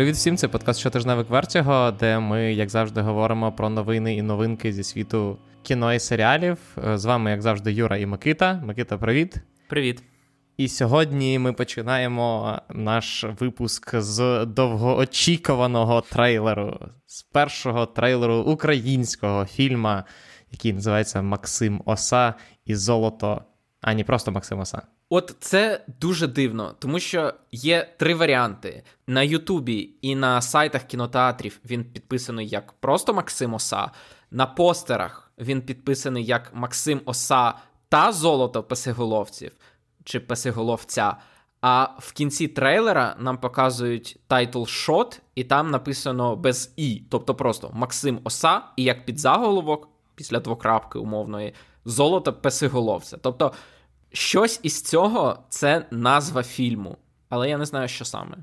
Привіт всім, це подкаст щотижневик Вертіго, де ми, як завжди, говоримо про новини і новинки зі світу кіно і серіалів. З вами, як завжди, Юра і Микита. Микита, привіт. Привіт. І сьогодні ми починаємо наш випуск з довгоочікуваного трейлеру, з першого трейлеру українського фільму, який називається Максим Оса і Золото. А ні, просто Максим Оса. От це дуже дивно, тому що є три варіанти. На Ютубі і на сайтах кінотеатрів він підписаний як просто Максим Оса. На постерах він підписаний як Максим Оса та Золото Песиголовців чи Песиголовця. А в кінці трейлера нам показують title shot, і там написано без І, тобто просто Максим Оса, і як під заголовок, після двокрапки умовної, золото Песиголовця. Тобто. Щось із цього це назва фільму, але я не знаю, що саме.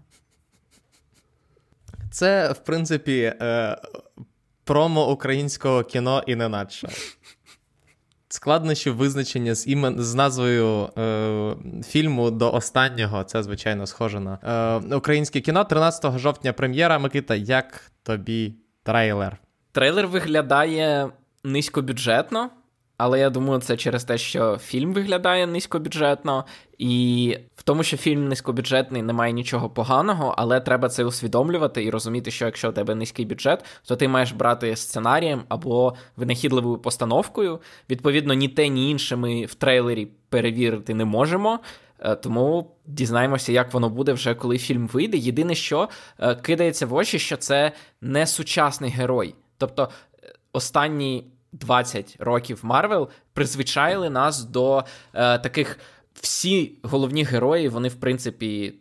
Це, в принципі, е, промо українського кіно і не надше. Складнощі визначення з імен з назвою е, фільму до останнього. Це, звичайно, схоже на е, українське кіно. 13 жовтня прем'єра. Микита, як тобі трейлер? Трейлер виглядає низькобюджетно. Але я думаю, це через те, що фільм виглядає низькобюджетно, і в тому, що фільм низькобюджетний, немає нічого поганого, але треба це усвідомлювати і розуміти, що якщо у тебе низький бюджет, то ти маєш брати сценарієм або винахідливою постановкою. Відповідно, ні те, ні інше ми в трейлері перевірити не можемо. Е, тому дізнаємося, як воно буде вже коли фільм вийде. Єдине, що е, кидається в очі, що це не сучасний герой. Тобто е, останні 20 років Марвел призвичайли нас до е, таких всі головні герої, вони, в принципі,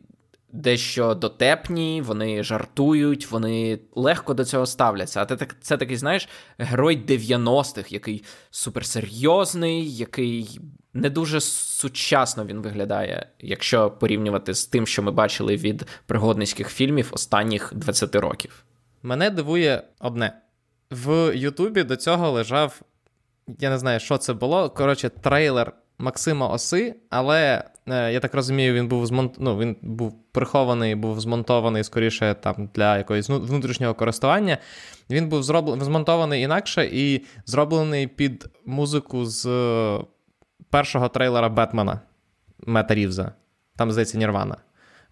дещо дотепні, вони жартують, вони легко до цього ставляться. А це, це такий, знаєш, герой 90-х, який суперсерйозний, який. Не дуже сучасно він виглядає, якщо порівнювати з тим, що ми бачили від пригодницьких фільмів останніх 20 років. Мене дивує одне: в Ютубі до цього лежав, я не знаю, що це було. Коротше, трейлер Максима Оси, але е, я так розумію, він був змонт... ну, він був прихований, був змонтований скоріше там для якогось внутрішнього користування. Він був зроблений змонтований інакше і зроблений під музику з першого трейлера Бетмена Мета Рівза. Там, здається, Нірвана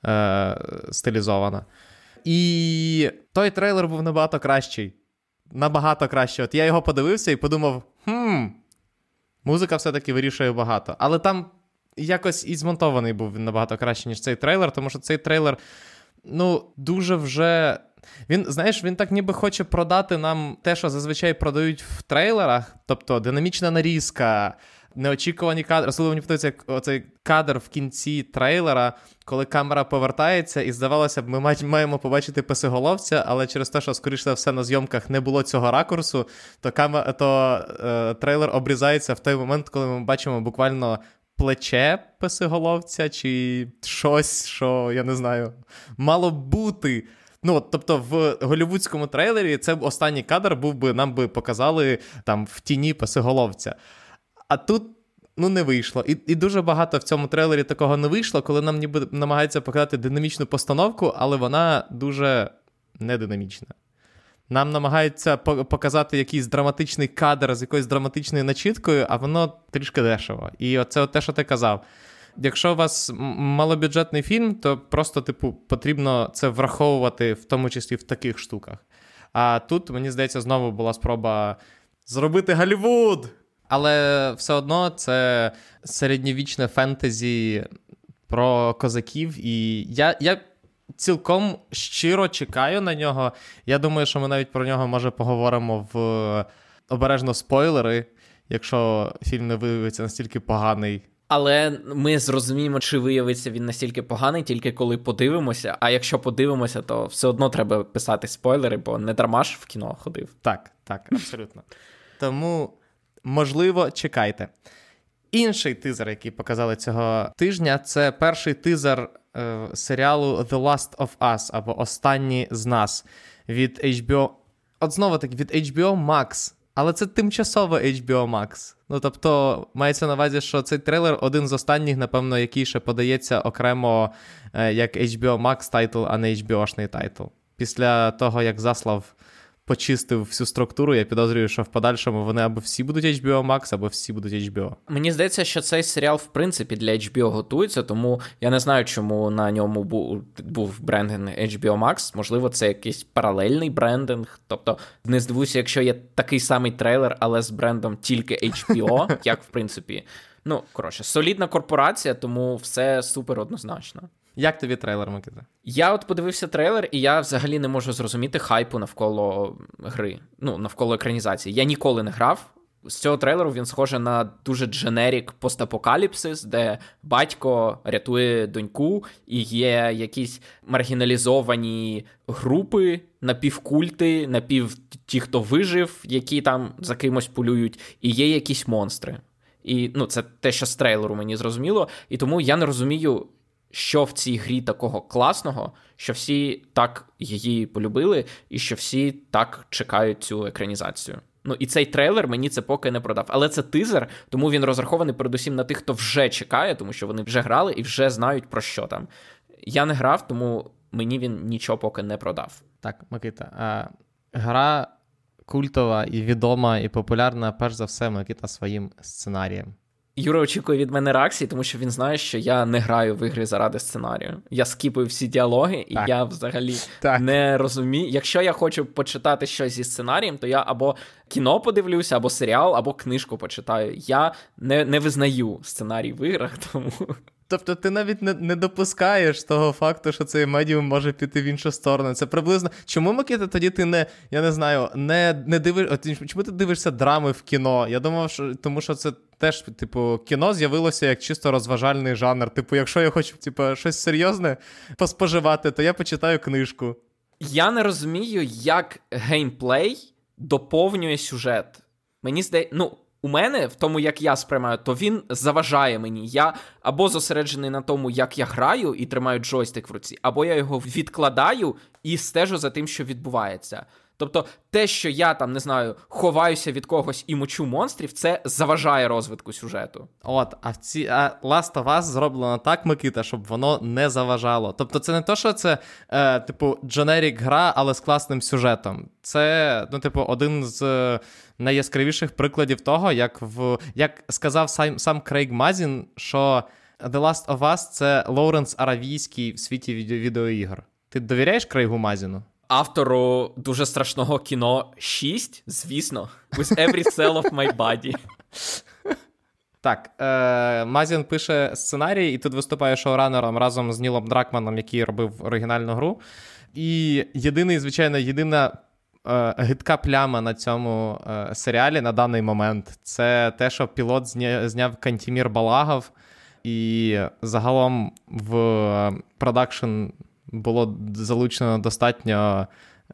е, стилізована. І той трейлер був набагато кращий набагато краще. От я його подивився і подумав: хм, музика все-таки вирішує багато. Але там якось і змонтований був він набагато краще, ніж цей трейлер, тому що цей трейлер, ну, дуже вже. Він, знаєш, він так ніби хоче продати нам те, що зазвичай продають в трейлерах, тобто динамічна нарізка, неочікувані кадри. Особливо мені подобається оцей кадр в кінці трейлера, коли камера повертається, і здавалося б, ми маємо побачити песиголовця, але через те, що, скоріше все, на зйомках не було цього ракурсу, то камера, то е, трейлер обрізається в той момент, коли ми бачимо буквально. Плече песиголовця, чи щось, що я не знаю, мало бути. Ну, тобто, в голівудському трейлері це останній кадр був би, нам би показали там в тіні песиголовця. А тут ну не вийшло. І і дуже багато в цьому трейлері такого не вийшло, коли нам ніби намагаються показати динамічну постановку, але вона дуже нединамічна. Нам намагаються показати якийсь драматичний кадр з якоюсь драматичною начіткою, а воно трішки дешево. І оце те, що ти казав. Якщо у вас малобюджетний фільм, то просто, типу, потрібно це враховувати, в тому числі в таких штуках. А тут, мені здається, знову була спроба зробити Голлівуд! Але все одно це середньовічне фентезі про козаків. І я я цілком щиро чекаю на нього. Я думаю, що ми навіть про нього може поговоримо в обережно спойлери, якщо фільм не виявиться настільки поганий. Але ми зрозуміємо, чи виявиться він настільки поганий, тільки коли подивимося. А якщо подивимося, то все одно треба писати спойлери, бо не дарма ж в кіно ходив. Так, так, абсолютно. Тому можливо, чекайте. Інший тизер, який показали цього тижня, це перший тизер е, серіалу The Last of Us або Останні з нас від HBO. От знову таки від HBO Max. Але це тимчасово HBO Max. Ну тобто, мається на увазі, що цей трейлер один з останніх, напевно, який ще подається окремо е, як HBO Max title, а не HBO-шний title. після того, як Заслав почистив всю структуру, я підозрюю, що в подальшому вони або всі будуть HBO Max, або всі будуть HBO. Мені здається, що цей серіал, в принципі, для HBO готується, тому я не знаю, чому на ньому був брендинг HBO Max. Можливо, це якийсь паралельний брендинг. Тобто, не здивуюся, якщо є такий самий трейлер, але з брендом тільки HBO, як в принципі. Ну, коротше, солідна корпорація, тому все супер однозначно. Як тобі трейлер, Микита? Я от подивився трейлер, і я взагалі не можу зрозуміти хайпу навколо гри, ну, навколо екранізації. Я ніколи не грав. З цього трейлеру він схоже на дуже дженерік постапокаліпсис, де батько рятує доньку, і є якісь маргіналізовані групи, напівкульти, напів ті, хто вижив, які там за кимось полюють, і є якісь монстри. І ну, це те, що з трейлеру мені зрозуміло. І тому я не розумію, що в цій грі такого класного, що всі так її полюбили, і що всі так чекають цю екранізацію. Ну і цей трейлер мені це поки не продав. Але це тизер, тому він розрахований передусім на тих, хто вже чекає, тому що вони вже грали і вже знають про що там. Я не грав, тому мені він нічого поки не продав. Так, Микита, а гра культова і відома, і популярна, перш за все, Микита своїм сценарієм. Юра очікує від мене реакції, тому що він знає, що я не граю в ігри заради сценарію. Я скіпую всі діалоги, і так. я взагалі так. не розумію. Якщо я хочу почитати щось зі сценарієм, то я або кіно подивлюся, або серіал, або книжку почитаю. Я не не визнаю сценарій в іграх, тому. Тобто ти навіть не не допускаєш того факту, що цей медіум може піти в іншу сторону. Це приблизно. Чому Микита, тоді ти не я не знаю, не не дивиш. Чому ти дивишся драми в кіно? Я думав, що тому що це теж, типу, кіно з'явилося як чисто розважальний жанр. Типу, якщо я хочу типу, щось серйозне поспоживати, то я почитаю книжку. Я не розумію, як геймплей доповнює сюжет. Мені здається, ну у мене, в тому, як я сприймаю, то він заважає мені. Я або зосереджений на тому, як я граю і тримаю джойстик в руці, або я його відкладаю і стежу за тим, що відбувається. Тобто, те, що я там не знаю, ховаюся від когось і мочу монстрів, це заважає розвитку сюжету. От, а в ці а Last of Us зроблено так, Микита, щоб воно не заважало. Тобто, це не то, що це, е, типу, дженерік гра, але з класним сюжетом. Це, ну, типу, один з найяскравіших прикладів того, як в як сказав сам сам Крейг Мазін, що The Last of Us це Лоуренс Аравійський в світі відеоігр. Ти довіряєш Крейгу Мазіну? Автору дуже страшного кіно 6, звісно, with every cell of my body. Так, е, Мазін пише сценарій, і тут виступає шоуранером разом з Нілом Дракманом, який робив оригінальну гру. І єдиний, звичайно, єдина е, гидка пляма на цьому е, серіалі на даний момент це те, що пілот зня, зняв Кантімір Балагов, і загалом в продакшн було залучено достатньо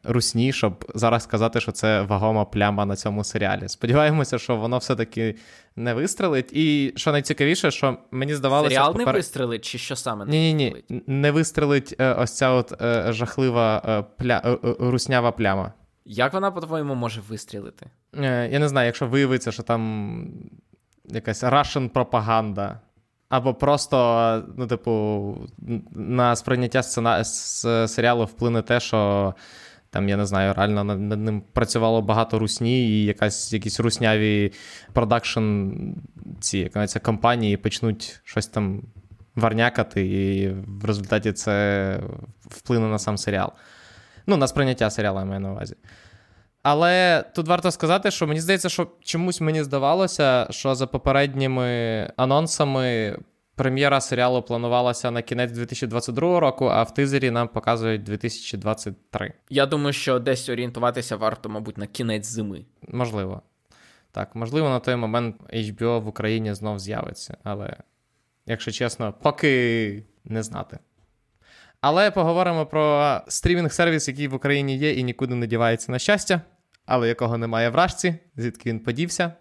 русні, щоб зараз сказати, що це вагома пляма на цьому серіалі. Сподіваємося, що воно все-таки не вистрелить. І що найцікавіше, що мені здавалося. Серіал попер... не вистрелить, чи що саме не ні, ні, ні, не вистрелить е, ось ця от е, жахлива е, пля... руснява пляма. Як вона, по-твоєму, може вистрілити? Я не знаю, якщо виявиться, що там якась Russian пропаганда. Або просто, ну, типу, на сприйняття сцена... з серіалу вплине те, що там, я не знаю, реально над ним працювало багато русні, і якась якісь русняві продакшн ці як компанії почнуть щось там варнякати, і в результаті це вплине на сам серіал. Ну, на сприйняття серіалу я маю на увазі. Але тут варто сказати, що мені здається, що чомусь мені здавалося, що за попередніми анонсами прем'єра серіалу планувалася на кінець 2022 року, а в тизері нам показують 2023. Я думаю, що десь орієнтуватися варто, мабуть, на кінець зими. Можливо. Так, можливо, на той момент HBO в Україні знов з'явиться, але, якщо чесно, поки не знати. Але поговоримо про стрімінг-сервіс, який в Україні є і нікуди не дівається на щастя, але якого немає вражці, звідки він подівся.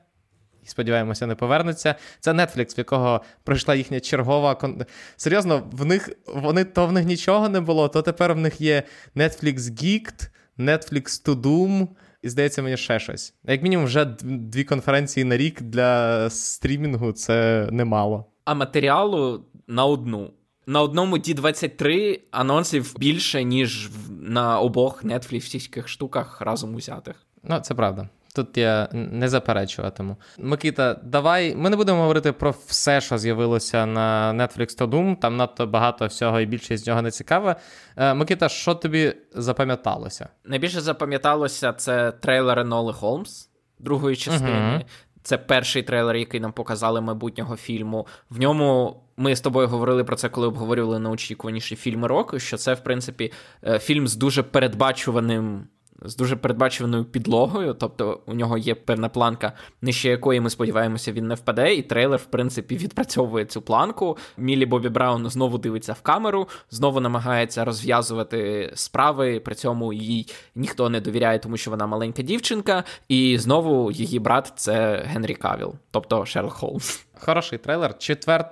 І сподіваємося, не повернеться. Це Netflix, в якого пройшла їхня чергова. Кон... Серйозно, в них вони то в них нічого не було, то тепер в них є Netflix Geeked, Netflix To Doom, і здається, мені ще щось. Як мінімум, вже дві конференції на рік для стрімінгу це немало. А матеріалу на одну на одному D23 анонсів більше, ніж на обох нетфліксівських штуках разом узятих. Ну, це правда. Тут я не заперечуватиму. Микита, давай. Ми не будемо говорити про все, що з'явилося на Netflix to Doom. Там надто багато всього і більшість з нього не цікаве. Е, Микита, що тобі запам'яталося? Найбільше запам'яталося це трейлери Ноли Холмс другої частини. Uh-huh. Це перший трейлер, який нам показали майбутнього фільму. В ньому ми з тобою говорили про це, коли обговорювали найочікуваніші фільми року. Що це, в принципі, е, фільм з дуже передбачуваним з дуже передбачуваною підлогою, тобто у нього є певна планка, нижче якої ми сподіваємося, він не впаде. І трейлер, в принципі, відпрацьовує цю планку. Мілі Бобі Браун знову дивиться в камеру, знову намагається розв'язувати справи. При цьому їй ніхто не довіряє, тому що вона маленька дівчинка, і знову її брат це Генрі Кавіл, тобто Шерлок Холмс. Хороший трейлер. 4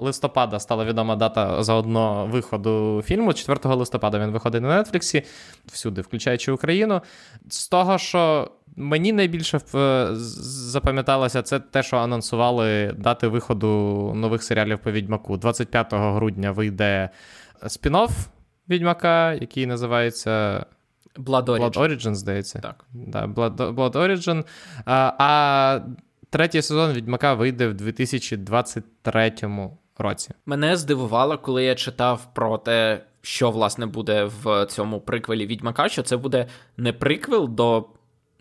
листопада стала відома дата заодно виходу фільму. 4 листопада він виходить на Нетфліксі, всюди, включаючи Україну. З того, що мені найбільше запам'яталося, це те, що анонсували дати виходу нових серіалів по Відьмаку. 25 грудня вийде спін-офф Відьмака, який називається. Blood Origin, Blood Origin здається. Так. Да, Blood, Blood Origin. А, а Третій сезон Відьмака вийде в 2023 році. Мене здивувало, коли я читав про те, що власне буде в цьому приквелі Відьмака, що це буде не приквел до.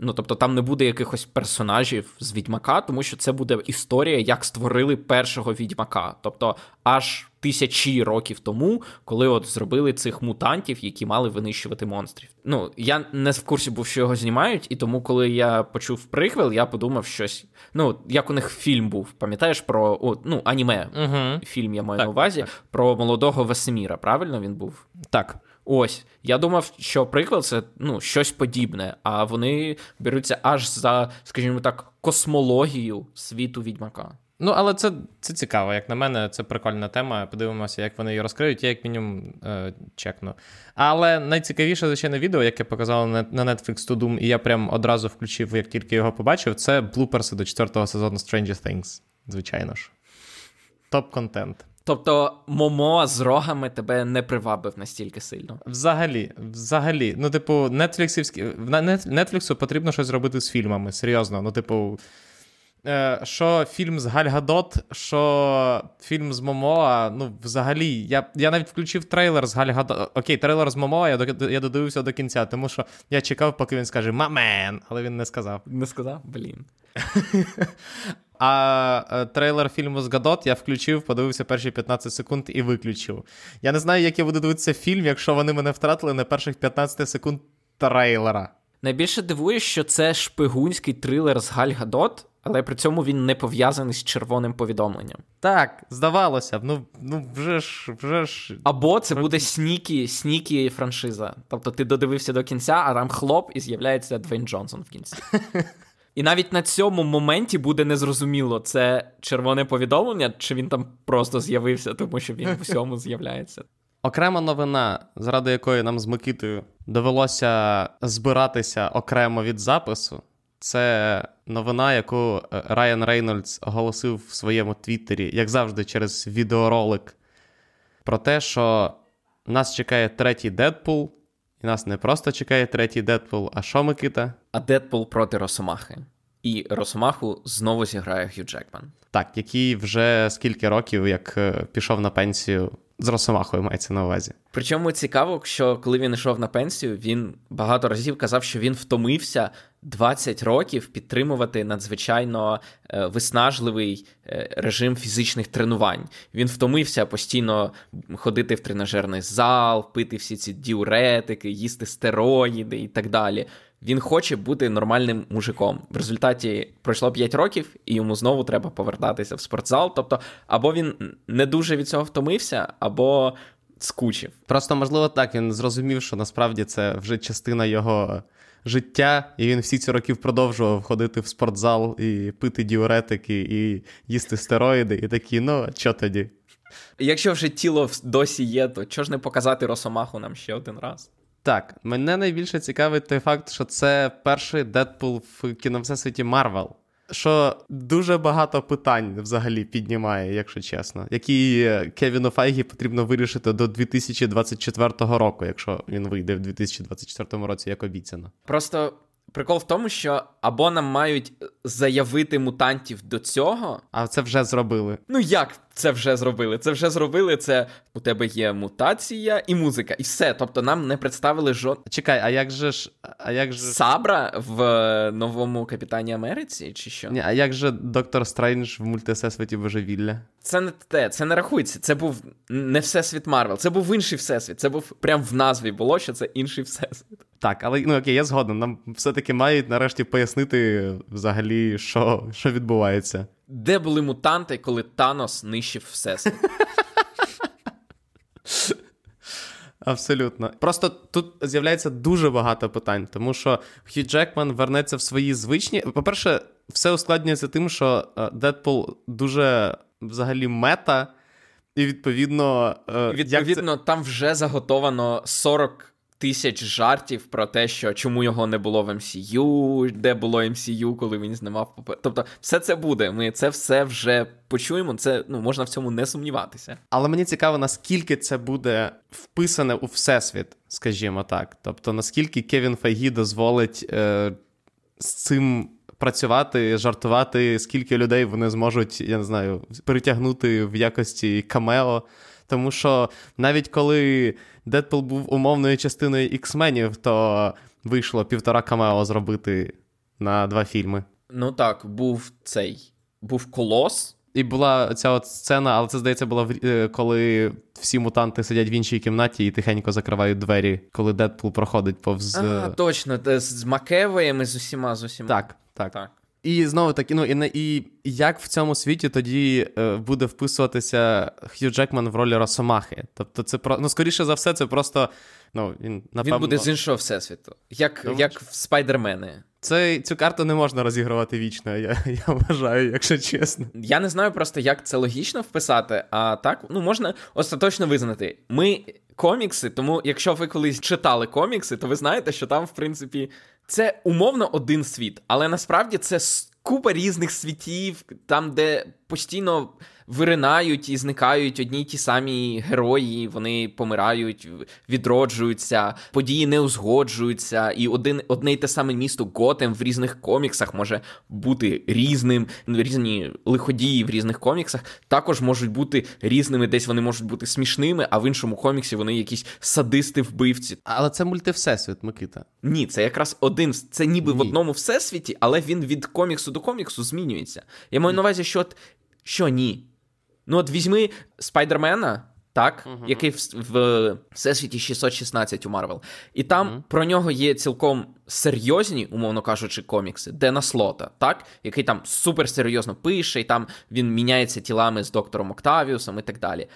Ну, тобто там не буде якихось персонажів з відьмака, тому що це буде історія, як створили першого відьмака. Тобто, аж тисячі років тому, коли от зробили цих мутантів, які мали винищувати монстрів. Ну я не в курсі був, що його знімають, і тому, коли я почув приквел, я подумав щось. Ну, як у них фільм був, пам'ятаєш про о, ну, аніме угу. фільм я маю так, на увазі так. про молодого Весеміра. Правильно він був? Так. Ось, я думав, що приквел це ну, щось подібне, а вони беруться аж за, скажімо так, космологію світу відьмака. Ну, але це це цікаво, як на мене, це прикольна тема. Подивимося, як вони її розкриють, я як мінімум е, чекну. Але найцікавіше, звичайно, відео, яке показало на Netflix to Doom, і я прям одразу включив, як тільки його побачив, це блуперси до четвертого сезону Stranger Things. Звичайно ж. Топ-контент. Тобто Момо з рогами тебе не привабив настільки сильно. Взагалі, взагалі. Ну, типу, Нетфліксівські. Нетфліксу потрібно щось зробити з фільмами. Серйозно. Ну, типу. Е, що фільм з Галь Гадот, що фільм з Момоа, ну, взагалі, я я навіть включив трейлер з Галь Гадот. Okay, трейлер з Момоа, я я додивився до кінця, тому що я чекав, поки він скаже my man, але він не сказав. Не сказав? Блін. А е, трейлер фільму з Гадот я включив, подивився перші 15 секунд і виключив. Я не знаю, як я буду дивитися фільм, якщо вони мене втратили на перших 15 секунд трейлера. Найбільше дивує, що це шпигунський трилер з Галь Гадот, але при цьому він не пов'язаний з червоним повідомленням. Так, здавалося б, ну ну вже ж вже ж. Або це буде снікі снікі франшиза. Тобто ти додивився до кінця, а там хлоп і з'являється Двейн Джонсон в кінці. І навіть на цьому моменті буде незрозуміло, це червоне повідомлення, чи він там просто з'явився, тому що він в всьому з'являється. Окрема новина, заради якої нам з Микитою довелося збиратися окремо від запису, це новина, яку е, Райан Рейнольдс оголосив в своєму Твіттері, як завжди, через відеоролик, про те, що нас чекає третій Дедпул, і нас не просто чекає третій Дедпул, а що Микита? А Дедпул проти Росомахи. І Росомаху знову зіграє Хью Джекман. Так, який вже скільки років як е, пішов на пенсію з Росомахою мається на увазі. Причому цікаво, що коли він йшов на пенсію, він багато разів казав, що він втомився 20 років підтримувати надзвичайно е, виснажливий е, режим фізичних тренувань. Він втомився постійно ходити в тренажерний зал, пити всі ці діуретики, їсти стероїди і так далі. Він хоче бути нормальним мужиком. В результаті пройшло 5 років, і йому знову треба повертатися в спортзал. Тобто, або він не дуже від цього втомився, або скучив. Просто можливо так. Він зрозумів, що насправді це вже частина його життя, і він всі ці роки продовжував ходити в спортзал і пити діуретики, і їсти стероїди, і такі, ну, що тоді? Якщо вже тіло досі є, то чого ж не показати Росомаху нам ще один раз? Так, мене найбільше цікавить той факт, що це перший Дедпул в кіновсесвіті Марвел. що дуже багато питань взагалі піднімає, якщо чесно, які Кевіну Файгі потрібно вирішити до 2024 року, якщо він вийде в 2024 році, як обіцяно. Просто Прикол в тому, що або нам мають заявити мутантів до цього. А це вже зробили. Ну як це вже зробили? Це вже зробили. Це у тебе є мутація і музика, і все. Тобто нам не представили жодного. Чекай, а як же ж. А як же... Сабра в новому Капітані Америці, чи що? Ні, А як же Доктор Стрендж в мультисесвіті Божевілля? Це не те, це не рахується. Це був не всесвіт Марвел, це був інший всесвіт. Це був прям в назві було, що це інший всесвіт. Так, але ну okay, я згоден. Нам все-таки мають нарешті пояснити взагалі, що що відбувається. Де були мутанти, коли Танос нищив всесвіт? Абсолютно. Просто тут з'являється дуже багато питань, тому що Хью Джекман вернеться в свої звичні. По-перше, все ускладнюється тим, що Дедпул дуже взагалі мета, і відповідно. Е, відповідно, це... там вже заготовано 40 тисяч жартів про те, що чому його не було в MCU, де було MCU, коли він знімав попер. Тобто, все це буде. Ми це все вже почуємо. Це ну можна в цьому не сумніватися. Але мені цікаво, наскільки це буде вписане у всесвіт, скажімо так. Тобто, наскільки Кевін Файгі дозволить е, з цим. Працювати, жартувати, скільки людей вони зможуть, я не знаю, перетягнути в якості камео. Тому що навіть коли Дедпул був умовною частиною X-менів, то вийшло півтора камео зробити на два фільми. Ну так, був цей був колос. І була ця от сцена, але це здається, була е, коли всі мутанти сидять в іншій кімнаті і тихенько закривають двері, коли Дедпул проходить повз. А, е, Точно, з Макевоєм і з усіма з усіма. Так, так. так. І знову таки, ну і і як в цьому світі тоді е, буде вписуватися Хью Джекман в ролі Росомахи? Тобто, це про ну, скоріше за все, це просто ну він напевно... Він буде з іншого всесвіту, як ну, як в Спайдермени. Це цю карту не можна розігрувати вічно, я я вважаю, якщо чесно. Я не знаю просто, як це логічно вписати, а так ну можна остаточно визнати. Ми комікси, тому якщо ви колись читали комікси, то ви знаєте, що там, в принципі, це умовно один світ, але насправді це купа різних світів, там, де постійно виринають і зникають одні й ті самі герої, вони помирають, відроджуються, події не узгоджуються, і один одне й те саме місто Готем в різних коміксах може бути різним. Різні лиходії в різних коміксах також можуть бути різними, десь вони можуть бути смішними, а в іншому коміксі вони якісь садисти-вбивці. Але це мультивсесвіт, Микита. Ні, це якраз один. Це ніби Ні. в одному всесвіті, але він від коміксу до коміксу змінюється. Я маю на увазі, що що ні. Ну, от візьми Спайдермена, так, uh-huh. який в, в Всесвіті 616 у Марвел. І там uh-huh. про нього є цілком серйозні, умовно кажучи, комікси, Дена Слота, так, який там суперсерйозно пише, і там він міняється тілами з доктором Октавіусом і так далі.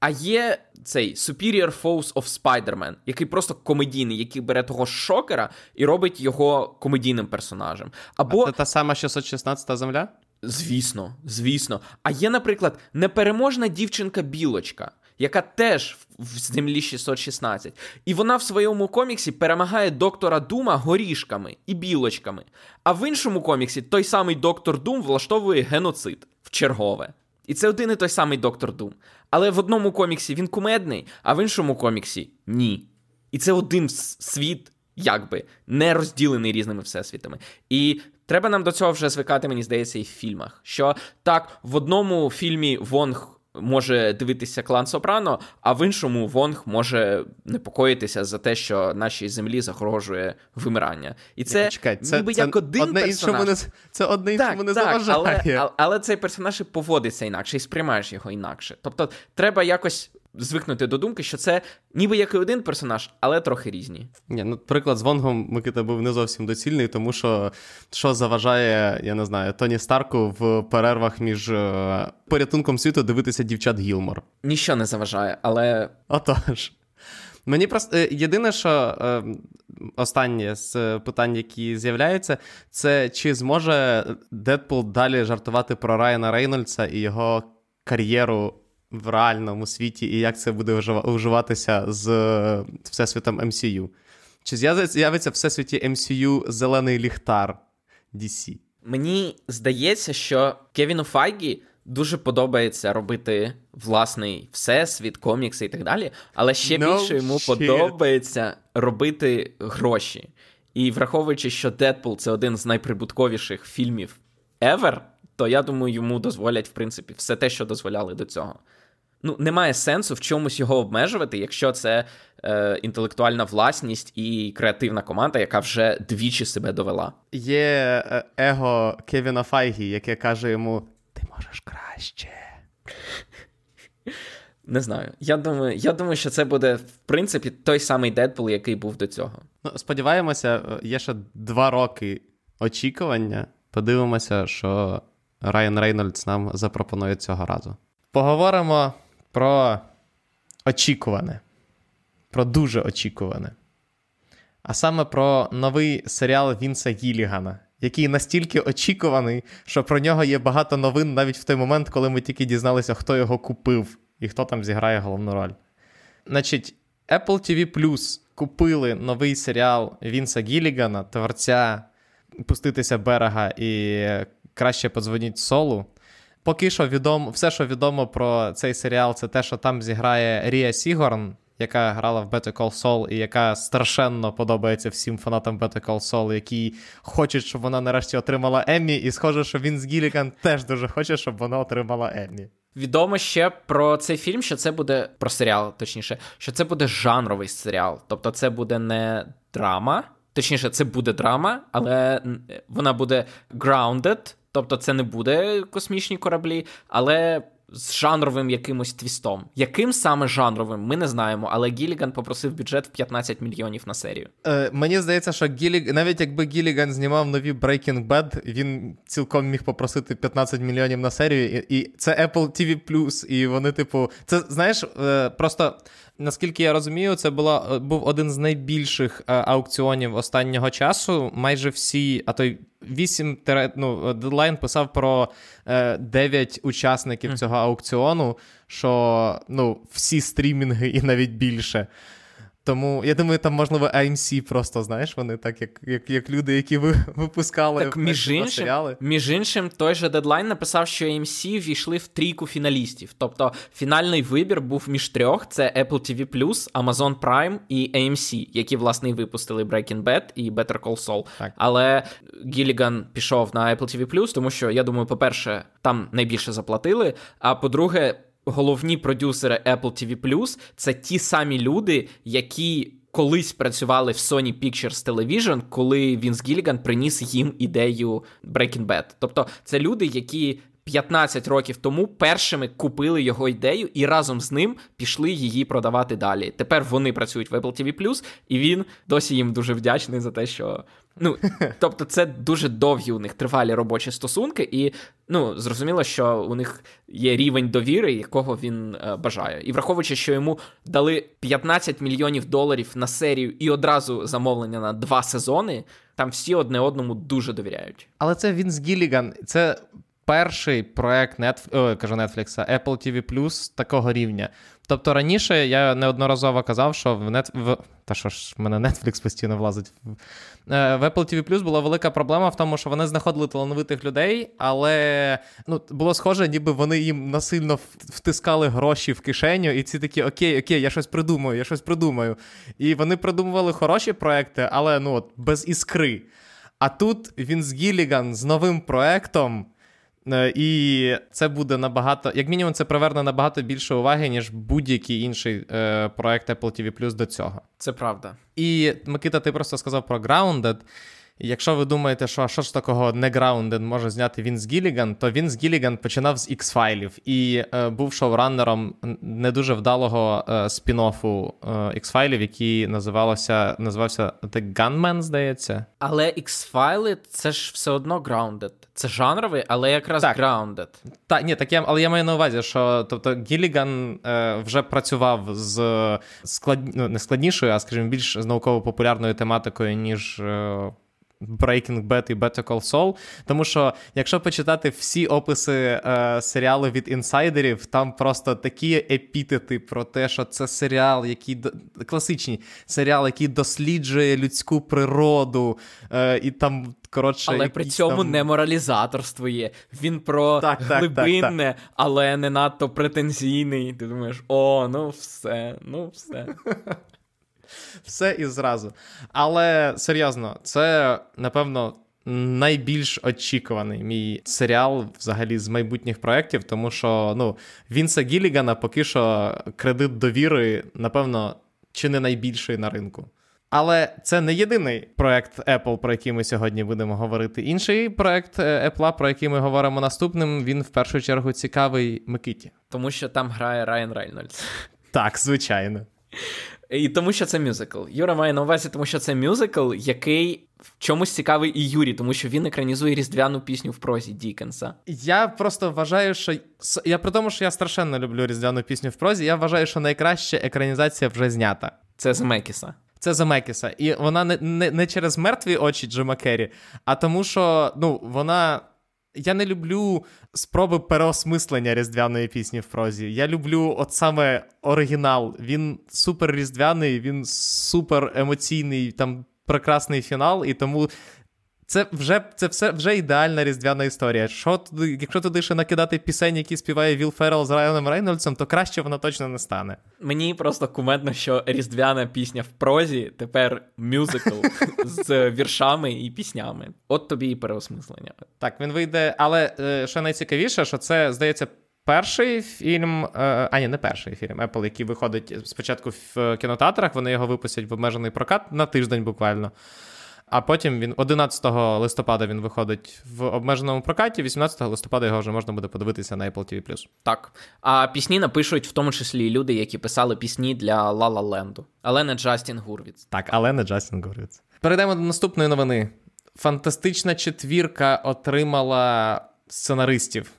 А є цей Superior Foes of Spider-Man, який просто комедійний, який бере того шокера і робить його комедійним персонажем. Або а це та сама 616 земля? Звісно, звісно. А є, наприклад, непереможна дівчинка-білочка, яка теж в землі 616. І вона в своєму коміксі перемагає доктора Дума горішками і білочками. А в іншому коміксі той самий доктор Дум влаштовує геноцид в чергове. І це один і той самий доктор Дум. Але в одному коміксі він кумедний, а в іншому коміксі ні. І це один світ, якби не розділений різними всесвітами. І Треба нам до цього вже звикати, мені здається, і в фільмах. Що так, в одному фільмі Вонг може дивитися клан Сопрано, а в іншому Вонг може непокоїтися за те, що нашій землі загрожує вимирання. І це Чекай, це, ніби це як один одне персонаж. Іншому не, це одне іншому так, не так, заважає. Але, але, але цей персонаж і поводиться інакше, і сприймаєш його інакше. Тобто, треба якось звикнути до думки, що це ніби як і один персонаж, але трохи різні. Ні, ну приклад з Вонгом Микита був не зовсім доцільний, тому що що заважає, я не знаю, Тоні Старку в перервах між е, порятунком світу дивитися дівчат Гілмор. Ніщо не заважає, але. Отож. Мені просто е, єдине, що е, останнє з питань, які з'являються, це чи зможе Дедпул далі жартувати про Райана Рейнольдса і його кар'єру в реальному світі, і як це буде уживатися з е, всесвітом MCU. Чи з'явиться в всесвіті MCU зелений ліхтар DC? Мені здається, що Кевіну Файгі дуже подобається робити власний всесвіт, комікси і так далі, але ще No більше йому shit. подобається робити гроші. І враховуючи, що Дедпул це один з найприбутковіших фільмів ever, то я думаю, йому дозволять, в принципі, все те, що дозволяли до цього. Ну, немає сенсу в чомусь його обмежувати, якщо це е, інтелектуальна власність і креативна команда, яка вже двічі себе довела. Є е, его Кевіна Файгі, яке каже йому: Ти можеш краще. Не знаю. Я думаю, я думаю, що це буде, в принципі, той самий Дедпул, який був до цього. Ну, сподіваємося, е, є ще два роки очікування. Подивимося, що Райан Рейнольдс нам запропонує цього разу. Поговоримо про очікуване. Про дуже очікуване. А саме про новий серіал Вінса Гілігана, який настільки очікуваний, що про нього є багато новин навіть в той момент, коли ми тільки дізналися, хто його купив і хто там зіграє головну роль. Значить, Apple TV Plus купили новий серіал Вінса Гілігана, творця Пуститися берега і краще подзвоніть солу. Поки що відомо, все, що відомо про цей серіал, це те, що там зіграє Рія Сігорн, яка грала в Better Call Saul і яка страшенно подобається всім фанатам Better Call Saul, які хочуть, щоб вона нарешті отримала Еммі, і схоже, що Вінс Гіліган теж дуже хоче, щоб вона отримала Еммі. Відомо ще про цей фільм, що це буде про серіал, точніше, що це буде жанровий серіал. Тобто, це буде не драма, точніше, це буде драма, але вона буде grounded, тобто це не буде космічні кораблі, але з жанровим якимось твістом. Яким саме жанровим, ми не знаємо, але Гіліган попросив бюджет в 15 мільйонів на серію. Е, мені здається, що Гілі... навіть якби Гіліган знімав нові Breaking Bad, він цілком міг попросити 15 мільйонів на серію, і, і це Apple TV+, і вони, типу, це знаєш, е, просто. Наскільки я розумію, це була, був один з найбільших е, аукціонів останнього часу. Майже всі, а то й 8 ну, дедлайн писав про дев'ять 9 учасників цього аукціону, що ну, всі стрімінги і навіть більше. Тому я думаю, там, можливо, AMC просто, знаєш, вони так, як як, як люди, які ви випускали так, між іншим, серіали. Між іншим, той же дедлайн написав, що AMC війшли в трійку фіналістів. Тобто фінальний вибір був між трьох: це Apple TV+, Amazon Prime і AMC, які, власне, і випустили Breaking Bad і Better Call Saul. Так. Але Гіліган пішов на Apple TV+, тому що, я думаю, по-перше, там найбільше заплатили, а по-друге, головні продюсери Apple TV+, це ті самі люди, які колись працювали в Sony Pictures Television, коли Вінс Гіліган приніс їм ідею Breaking Bad. Тобто це люди, які 15 років тому першими купили його ідею і разом з ним пішли її продавати далі. Тепер вони працюють в Apple TV+, і він досі їм дуже вдячний за те, що. Ну, тобто, це дуже довгі у них тривалі робочі стосунки, і ну, зрозуміло, що у них є рівень довіри, якого він е, бажає. І враховуючи, що йому дали 15 мільйонів доларів на серію і одразу замовлення на два сезони, там всі одне одному дуже довіряють. Але це Вінс Гіліган, це перший проект о, кажу Netflix, Apple TV такого рівня. Тобто раніше я неодноразово казав, що в Net... в... Та що ж, в мене Netflix постійно влазить. Е, в Apple TV Plus була велика проблема в тому, що вони знаходили талановитих людей, але ну, було схоже, ніби вони їм насильно втискали гроші в кишеню, і ці такі окей, окей, я щось придумаю, я щось придумаю. І вони придумували хороші проекти, але ну, от, без іскри. А тут він з Гіліган з новим проектом. Е, і це буде набагато, як мінімум, це приверне набагато більше уваги, ніж будь-який інший е, проект Apple TV Plus до цього. Це правда. І Микита, ти просто сказав про Grounded. Якщо ви думаєте, що що ж такого не Grounded може зняти Вінс Гіліган, то Вінс Гіліган починав з X-файлів і е, був шоураннером не дуже вдалого е, спін-оффу е, X-файлів, який називалося, називався The Gunman, здається. Але X-файли це ж все одно Grounded. Це жанровий, але якраз так. grounded. Так, ні, так я, але я маю на увазі, що тобто Гіліган е, вже працював з склад... ну, не складнішою, а скажімо, більш з науково-популярною тематикою, ніж е, Breaking Bad і Better Call Saul, тому що якщо почитати всі описи е, серіалу від інсайдерів, там просто такі епітети про те, що це серіал, який класичний серіал, який досліджує людську природу, е, і там коротше. Але при цьому там... не моралізаторство є. Він про так, так, глибинне, так, але не надто претензійний. Ти думаєш, о, ну все, ну все. Все і зразу. Але серйозно, це напевно. Найбільш очікуваний мій серіал взагалі з майбутніх проєктів, тому що ну, Вінса Гілігана поки що кредит довіри, напевно, чи не найбільший на ринку. Але це не єдиний проект Apple, про який ми сьогодні будемо говорити. Інший проект е, Apple, про який ми говоримо наступним, він в першу чергу цікавий Микиті. Тому що там грає Райан Рейнольдс. Так, звичайно. І тому що це мюзикл. Юра має на увазі, тому що це мюзикл, який в чомусь цікавий і Юрі, тому що він екранізує різдвяну пісню в прозі Дікенса. Я просто вважаю, що я при тому, що я страшенно люблю різдвяну пісню в прозі. Я вважаю, що найкраща екранізація вже знята. Це з Мекіса. Це Замекіса. І вона не не, не через мертві очі Джима Керрі, а тому, що ну, вона. Я не люблю спроби переосмислення різдвяної пісні в прозі. Я люблю от саме оригінал. Він супер різдвяний, він супер емоційний, там прекрасний фінал, і тому це вже це все вже ідеальна різдвяна історія. Що туди, Якщо туди ще накидати пісень, які співає Віл Феррел з Райаном Рейнольдсом, то краще вона точно не стане. Мені просто кумедно, що різдвяна пісня в прозі тепер мюзикл з віршами і піснями. От тобі і переосмислення. Так, він вийде, але е, що найцікавіше, що це здається. Перший фільм, е, а ні, не перший фільм Apple, який виходить спочатку в кінотеатрах, вони його випустять в обмежений прокат на тиждень буквально. А потім він 11 листопада він виходить в обмеженому прокаті. 18 листопада його вже можна буде подивитися на Apple TV+. Так. А пісні напишуть в тому числі люди, які писали пісні для La La Land. Але не Джастін Гурвіц. Так, але не Джастін Гурвіц. Перейдемо до наступної новини. Фантастична четвірка отримала сценаристів.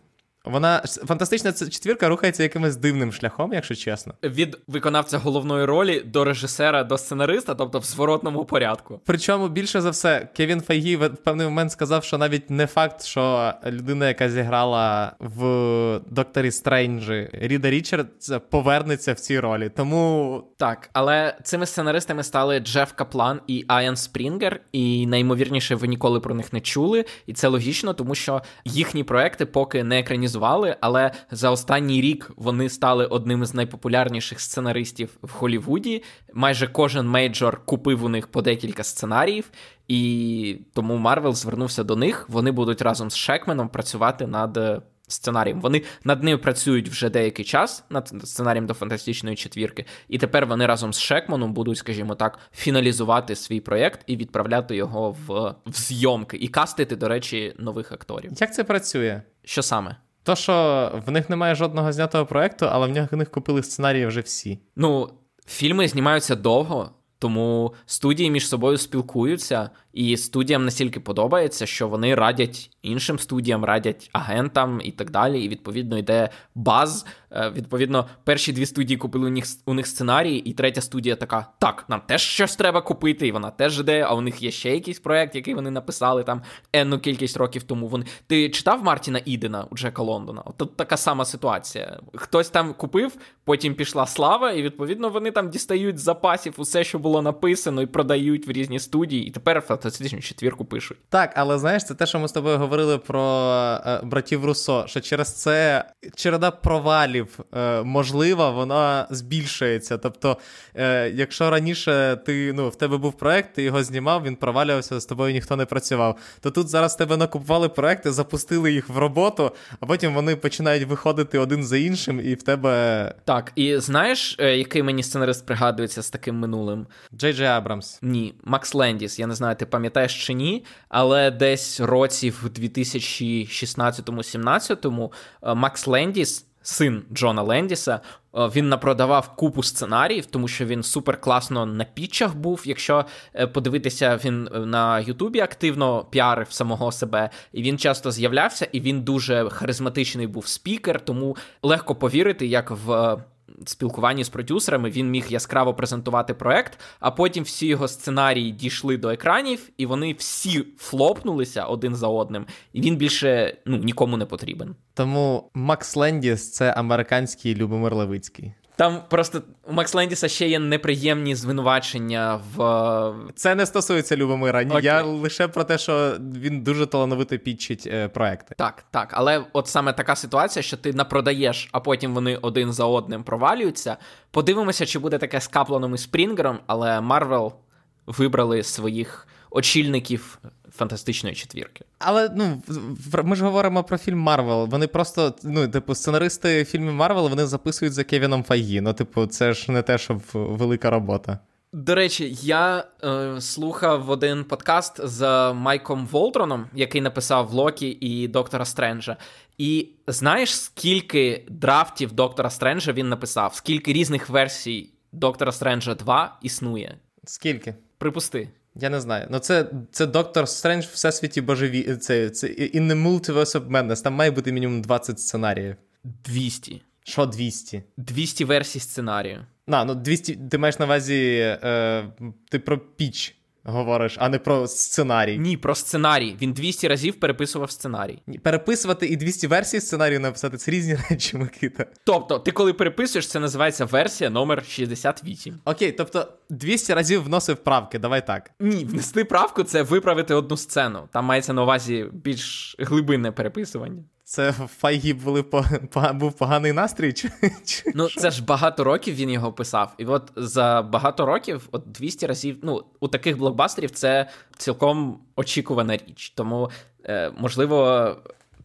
Вона фантастична четвірка рухається якимось дивним шляхом, якщо чесно. Від виконавця головної ролі до режисера до сценариста, тобто в зворотному порядку. Причому більше за все, Кевін Файгі в певний момент сказав, що навіть не факт, що людина, яка зіграла в Докторі Стрейнджі, Ріда Річардс, повернеться в цій ролі. Тому так, але цими сценаристами стали Джеф Каплан і Айан Спрінгер, і найімовірніше, ви ніколи про них не чули. І це логічно, тому що їхні проекти поки не екранізують екранізували, але за останній рік вони стали одним із найпопулярніших сценаристів в Холівуді. Майже кожен мейджор купив у них по декілька сценаріїв, і тому Марвел звернувся до них. Вони будуть разом з Шекменом працювати над. Е, сценарієм. Вони над ним працюють вже деякий час, над сценарієм до фантастичної четвірки, і тепер вони разом з Шекманом будуть, скажімо так, фіналізувати свій проєкт і відправляти його в в зйомки, і кастити, до речі, нових акторів. Як це працює? Що саме? То, що в них немає жодного знятого проекту, але в них купили сценарії вже всі. Ну, фільми знімаються довго, тому студії між собою спілкуються, і студіям настільки подобається, що вони радять іншим студіям, радять агентам і так далі. І відповідно йде баз. Е, відповідно, перші дві студії купили у них у них сценарії, і третя студія така: так, нам теж щось треба купити, і вона теж йде, а у них є ще якийсь проект, який вони написали там енну кількість років тому. Вони ти читав Мартіна Ідена у Джека Лондона? Тут така сама ситуація. Хтось там купив, потім пішла слава, і відповідно вони там дістають з запасів усе, що було написано, і продають в різні студії. І тепер фантастичну четвірку пишуть. Так, але знаєш, це те, що ми з тобою говорили про е, братів Руссо, що через це череда провалів е, можлива, вона збільшується. Тобто, е, якщо раніше ти ну, в тебе був проект, ти його знімав, він провалювався, з тобою ніхто не працював. То тут зараз тебе накупували проекти, запустили їх в роботу, а потім вони починають виходити один за іншим, і в тебе. Так, і знаєш, е, який мені сценарист пригадується з таким минулим? Джей Джей Абрамс. Ні, Макс Лендіс. Я не знаю, ти пам'ятаєш чи ні, але десь році в 2016-17 е, Макс Лендіс. Син Джона Лендіса Е, він напродавав купу сценаріїв, тому що він супер класно на пітчах був. Якщо е, подивитися, він на Ютубі активно піарив самого себе, і він часто з'являвся, і він дуже харизматичний був спікер, тому легко повірити, як в спілкуванні з продюсерами він міг яскраво презентувати проект, а потім всі його сценарії дійшли до екранів, і вони всі флопнулися один за одним, і він більше ну, нікому не потрібен. Тому Макс Лендіс це американський Любомир Левицький. Там просто у Макс Лендіса ще є неприємні звинувачення в. Е, це не стосується Любомира. Ні, Я лише про те, що він дуже талановито пітчить е, проекти. Так, так. Але от саме така ситуація, що ти напродаєш, а потім вони один за одним провалюються. Подивимося, чи буде таке з Капланом і Спрінгером, але Марвел вибрали своїх очільників фантастичної четвірки. Але ну ми ж говоримо про фільм Марвел. Вони просто, ну, типу, сценаристи фільмів Марвел вони записують за Кевіном Файгі. Ну, типу, це ж не те, щоб велика робота. До речі, я е, слухав один подкаст з Майклом Волдроном, який написав Локі і Доктора Стренджа. І знаєш, скільки драфтів Доктора Стренджа він написав? Скільки різних версій Доктора Стренджа 2 існує? Скільки? Припусти. Я не знаю. Ну, це це Доктор Стрендж в всесвіті божеві. Це це In the Multiverse of Madness. Там має бути мінімум 20 сценаріїв. 200. Що 200? 200 версій сценарію. На, ну 200, ти маєш на увазі е, ти про піч говориш, а не про сценарій. Ні, про сценарій. Він 200 разів переписував сценарій. Ні, Переписувати і 200 версій сценарію написати це різні речі, Микита. Тобто, ти коли переписуєш, це називається версія номер 68. Окей, тобто 200 разів вносив правки, давай так. Ні, внести правку це виправити одну сцену. Там мається на увазі більш глибинне переписування. Це в Файгі були по, по, був поганий настрій? Чи, чи Ну, це ж багато років він його писав. І от за багато років, от 200 разів, ну, у таких блокбастерів це цілком очікувана річ. Тому, е, можливо,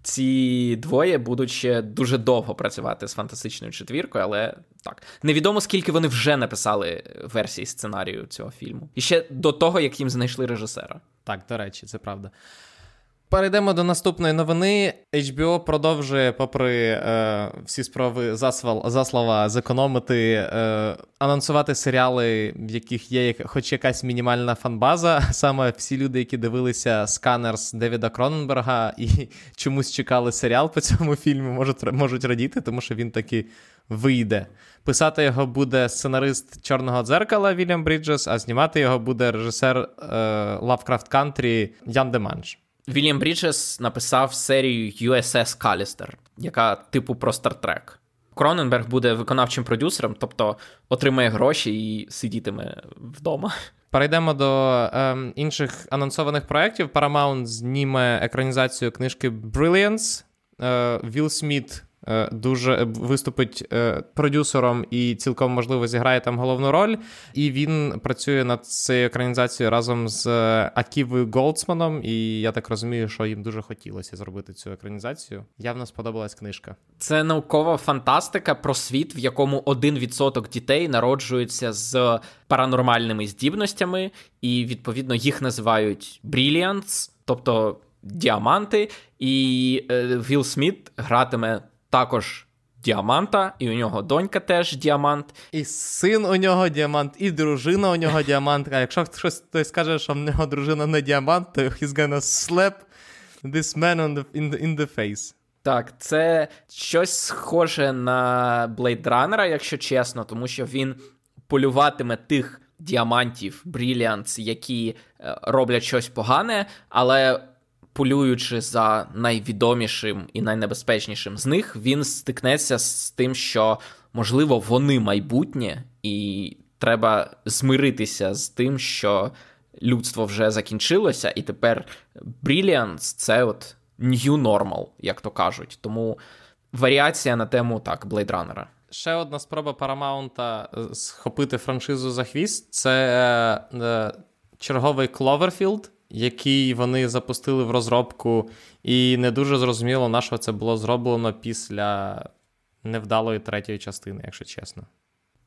ці двоє будуть ще дуже довго працювати з фантастичною четвіркою, але так. Невідомо, скільки вони вже написали версії сценарію цього фільму. І ще до того, як їм знайшли режисера. Так, до речі, це правда. Перейдемо до наступної новини. HBO продовжує, попри е, всі спроби засвал, заслова зекономити, е, анонсувати серіали, в яких є хоч якась мінімальна фанбаза. Саме всі люди, які дивилися сканерс Девіда Кроненберга і чомусь чекали серіал по цьому фільму, можуть можуть радіти, тому що він таки вийде. Писати його буде сценарист Чорного дзеркала Вільям Бріджес, а знімати його буде режисер е, Lovecraft Country Ян Деманш. Вільям Бріджес написав серію USS Калістер, яка типу про Стартрек. Кроненберг буде виконавчим продюсером, тобто отримає гроші і сидітиме вдома. Перейдемо до е, інших анонсованих проєктів. Paramount зніме екранізацію книжки Brilliance. Е, Вілл Сміт дуже е, виступить е, продюсером і цілком можливо зіграє там головну роль. І він працює над цією екранізацією разом з Аківою Голдсманом. І я так розумію, що їм дуже хотілося зробити цю екранізацію. Явно сподобалась книжка. Це наукова фантастика про світ, в якому один відсоток дітей народжується з паранормальними здібностями, і відповідно їх називають Brilliants, тобто діаманти. І Вілл Сміт гратиме також діаманта, і у нього донька теж діамант. І син у нього діамант, і дружина у нього діамант. А якщо хтось хтось скаже, що в нього дружина не діамант, то he's gonna slap this man on the, in, the, in the face. Так, це щось схоже на Blade Runner, якщо чесно, тому що він полюватиме тих діамантів, бріліанс, які е, роблять щось погане, але полюючи за найвідомішим і найнебезпечнішим з них, він стикнеться з тим, що можливо вони майбутнє, і треба змиритися з тим, що людство вже закінчилося, і тепер Brilliance — це от new normal, як то кажуть. Тому варіація на тему так, Blade Runner. Ще одна спроба Paramount е, схопити франшизу за хвіст це е, е, черговий Cloverfield який вони запустили в розробку, і не дуже зрозуміло, на що це було зроблено після невдалої третьої частини, якщо чесно.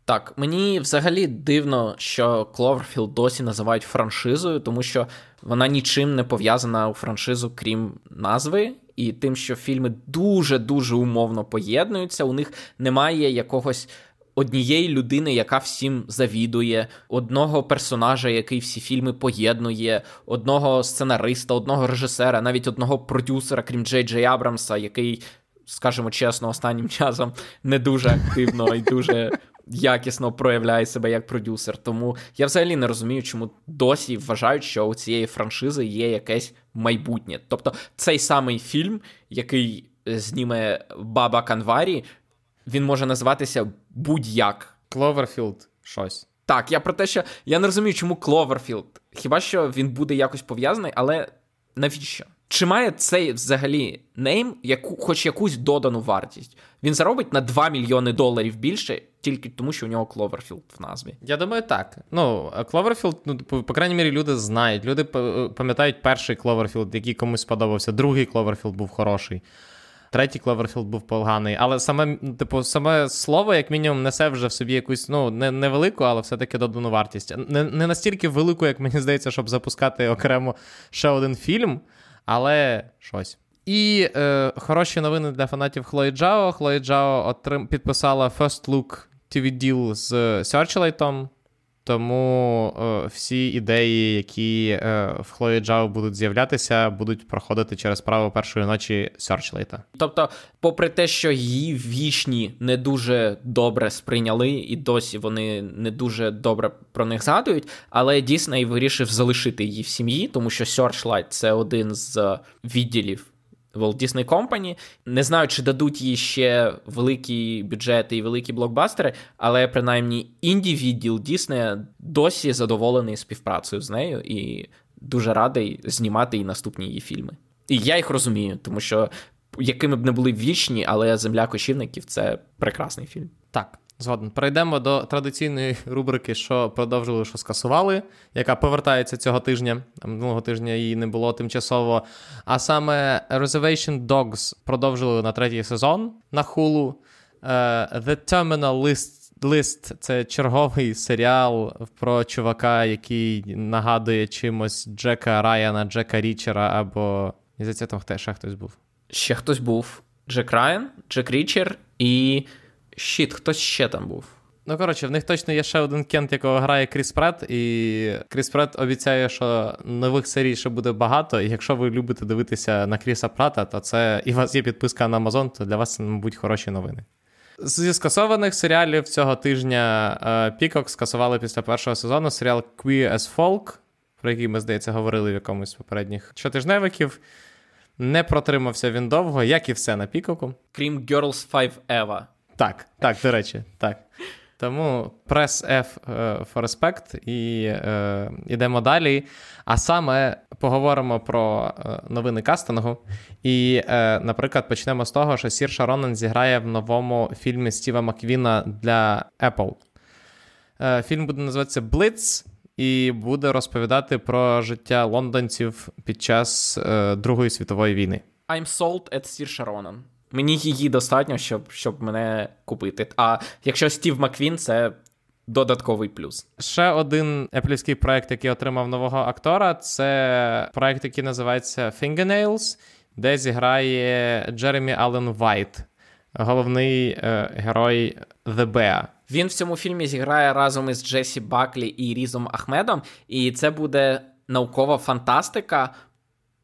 Так, мені взагалі дивно, що Cloverfield досі називають франшизою, тому що вона нічим не пов'язана у франшизу, крім назви, і тим, що фільми дуже-дуже умовно поєднуються, у них немає якогось однієї людини, яка всім завідує, одного персонажа, який всі фільми поєднує, одного сценариста, одного режисера, навіть одного продюсера, крім Джей Джей Абрамса, який скажімо чесно, останнім часом не дуже активно і дуже якісно проявляє себе як продюсер. Тому я взагалі не розумію, чому досі вважають, що у цієї франшизи є якесь майбутнє. Тобто, цей самий фільм, який зніме Баба Канварі, він може називатися будь-як. Кловерфілд щось. Так, я про те, що я не розумію, чому Кловерфілд. Хіба що він буде якось пов'язаний, але навіщо? Чи має цей взагалі нейм яку, хоч якусь додану вартість? Він заробить на 2 мільйони доларів більше, тільки тому, що у нього Кловерфілд в назві. Я думаю, так. Ну, Кловерфілд, ну, по, по крайній мірі, люди знають. Люди пам'ятають перший Кловерфілд, який комусь сподобався, другий Кловерфілд був хороший. Третій Кловерфілд був поганий, але саме, типу, саме слово, як мінімум, несе вже в собі якусь ну, не, невелику, але все-таки додану вартість. Не не настільки велику, як мені здається, щоб запускати окремо ще один фільм, але щось. І е, хороші новини для фанатів Хлої Джао. Хлої Джао отрим... підписала First Look TV Deal з Searchlight, тому е, всі ідеї, які е, в Хлої Джао будуть з'являтися, будуть проходити через право першої ночі Searchlight. Тобто, попри те, що її вічні не дуже добре сприйняли, і досі вони не дуже добре про них згадують, але Дісней вирішив залишити її в сім'ї, тому що Searchlight – це один з відділів Walt Disney Company. Не знаю, чи дадуть їй ще великі бюджети і великі блокбастери, але принаймні інді відділ Діснея досі задоволений співпрацею з нею і дуже радий знімати і наступні її фільми. І я їх розумію, тому що якими б не були вічні, але земля кочівників це прекрасний фільм. Так. Згоден. Перейдемо до традиційної рубрики, що продовжили, що скасували, яка повертається цього тижня. Минулого тижня її не було тимчасово. А саме Reservation Dogs продовжили на третій сезон на хулу. Uh, The Terminal List List це черговий серіал про чувака, який нагадує чимось Джека Райана, Джека Річера або. Здається, там ще хтось був. Ще хтось був. Джек Райан, Джек Річер і. Щит, хтось ще там був. Ну, коротше, в них точно є ще один кент, якого грає Кріс Прет, і Кріс Прет обіцяє, що нових серій ще буде багато. І якщо ви любите дивитися на Кріса Прата, то це і у вас є підписка на Амазон, то для вас це, мабуть, хороші новини. Зі скасованих серіалів цього тижня Пікок скасували після першого сезону серіал Queer as Folk, про який ми, здається, говорили в якомусь з попередніх щотижневиків. Не протримався він довго, як і все на Пікоку. Крім Girls 5 Eva. Так, так, до речі, так. Тому прес F е, for respect і е, йдемо далі. А саме поговоримо про е, новини кастингу. І, е, наприклад, почнемо з того, що Сір Шаронен зіграє в новому фільмі Стіва Маквіна для Apple. Е, фільм буде називатися Blitz і буде розповідати про життя лондонців під час е, Другої світової війни. I'm sold at Sir Sharonan. Мені її достатньо, щоб щоб мене купити. А якщо Стів Маквін, це додатковий плюс. Ще один еплівський проект, який отримав нового актора, це проект, який називається Fingernails, де зіграє Джеремі Аллен Вайт, головний е, герой The Bear. Він в цьому фільмі зіграє разом із Джесі Баклі і Різом Ахмедом, і це буде наукова фантастика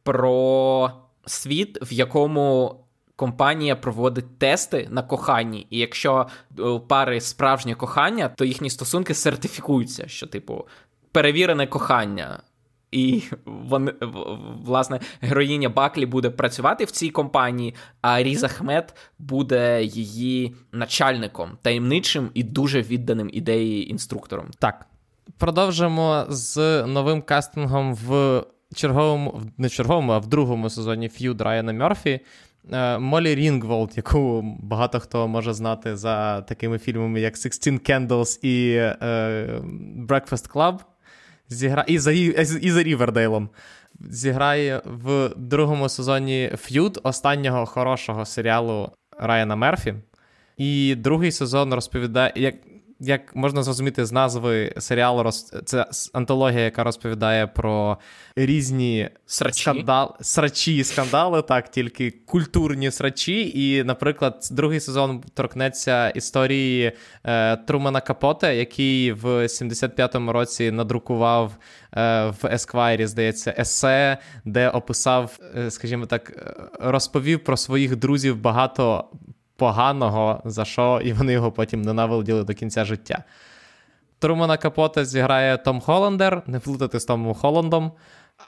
про світ, в якому компанія проводить тести на коханні, і якщо у пари справжнє кохання, то їхні стосунки сертифікуються, що, типу, перевірене кохання. І вони, власне, героїня Баклі буде працювати в цій компанії, а Різ Ахмед буде її начальником, таємничим і дуже відданим ідеї інструктором. Так. Продовжимо з новим кастингом в черговому, не черговому, а в другому сезоні Feud Райана Мерфі. Е, Молі Рінгволд, яку багато хто може знати за такими фільмами, як Sixteen Candles і е, Breakfast Club, зігра... і за і за Рівердейлом. Зіграє в другому сезоні Ф'юд, останнього хорошого серіалу Райана Мерфі. І другий сезон розповідає. як як можна зрозуміти з назви серіалу, роз... це антологія, яка розповідає про різні срачі. скандал... срачі і скандали, так, тільки культурні срачі. І, наприклад, другий сезон торкнеться історії е, Трумана Капоте, який в 75-му році надрукував е, в Есквайрі, здається, есе, де описав, е, скажімо так, е, розповів про своїх друзів багато поганого, за що і вони його потім ненавиділи до кінця життя. Трумана Капота зіграє Том Холландер, не плутати з Томом Холландом,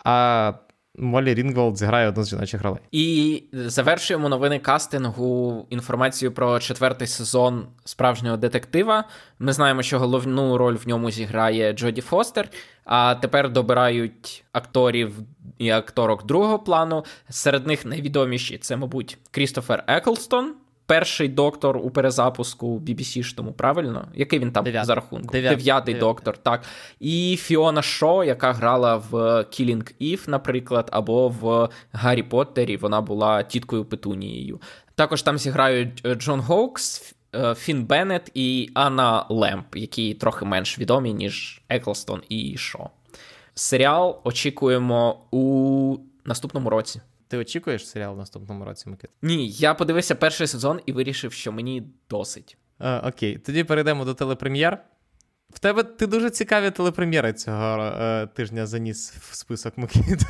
а Молі Рінголд зіграє одну з жіночих ролей. І завершуємо новини кастингу інформацію про четвертий сезон справжнього детектива. Ми знаємо, що головну роль в ньому зіграє Джоді Фостер. А тепер добирають акторів і акторок другого плану. Серед них найвідоміші це, мабуть, Крістофер Еклстон, перший доктор у перезапуску BBC-штому, правильно? Який він там Дев'ят. за рахунком? Дев'ят. Дев'ятий Дев'ятий. доктор, так. І Фіона Шо, яка грала в Killing Eve, наприклад, або в Гаррі Поттері. Вона була тіткою Петунією. Також там зіграють е, Джон Хоукс. е, Фін Беннет і Анна Лемб, які трохи менш відомі, ніж Еклстон і Шо. Серіал очікуємо у наступному році. Ти очікуєш серіал в наступному році, Микит? Ні, я подивився перший сезон і вирішив, що мені досить. Е, окей, тоді перейдемо до телепрем'єр. В тебе ти дуже цікаві телепрем'єри цього е, тижня заніс в список Микит.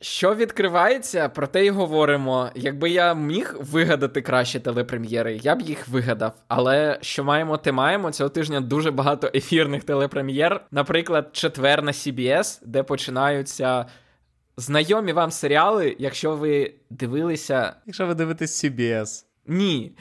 Що відкривається, про те й говоримо. Якби я міг вигадати кращі телепрем'єри, я б їх вигадав. Але що маємо, те маємо. Цього тижня дуже багато ефірних телепрем'єр. Наприклад, четвер на CBS, де починаються знайомі вам серіали, якщо ви дивилися. Якщо ви дивитесь CBS. Ні.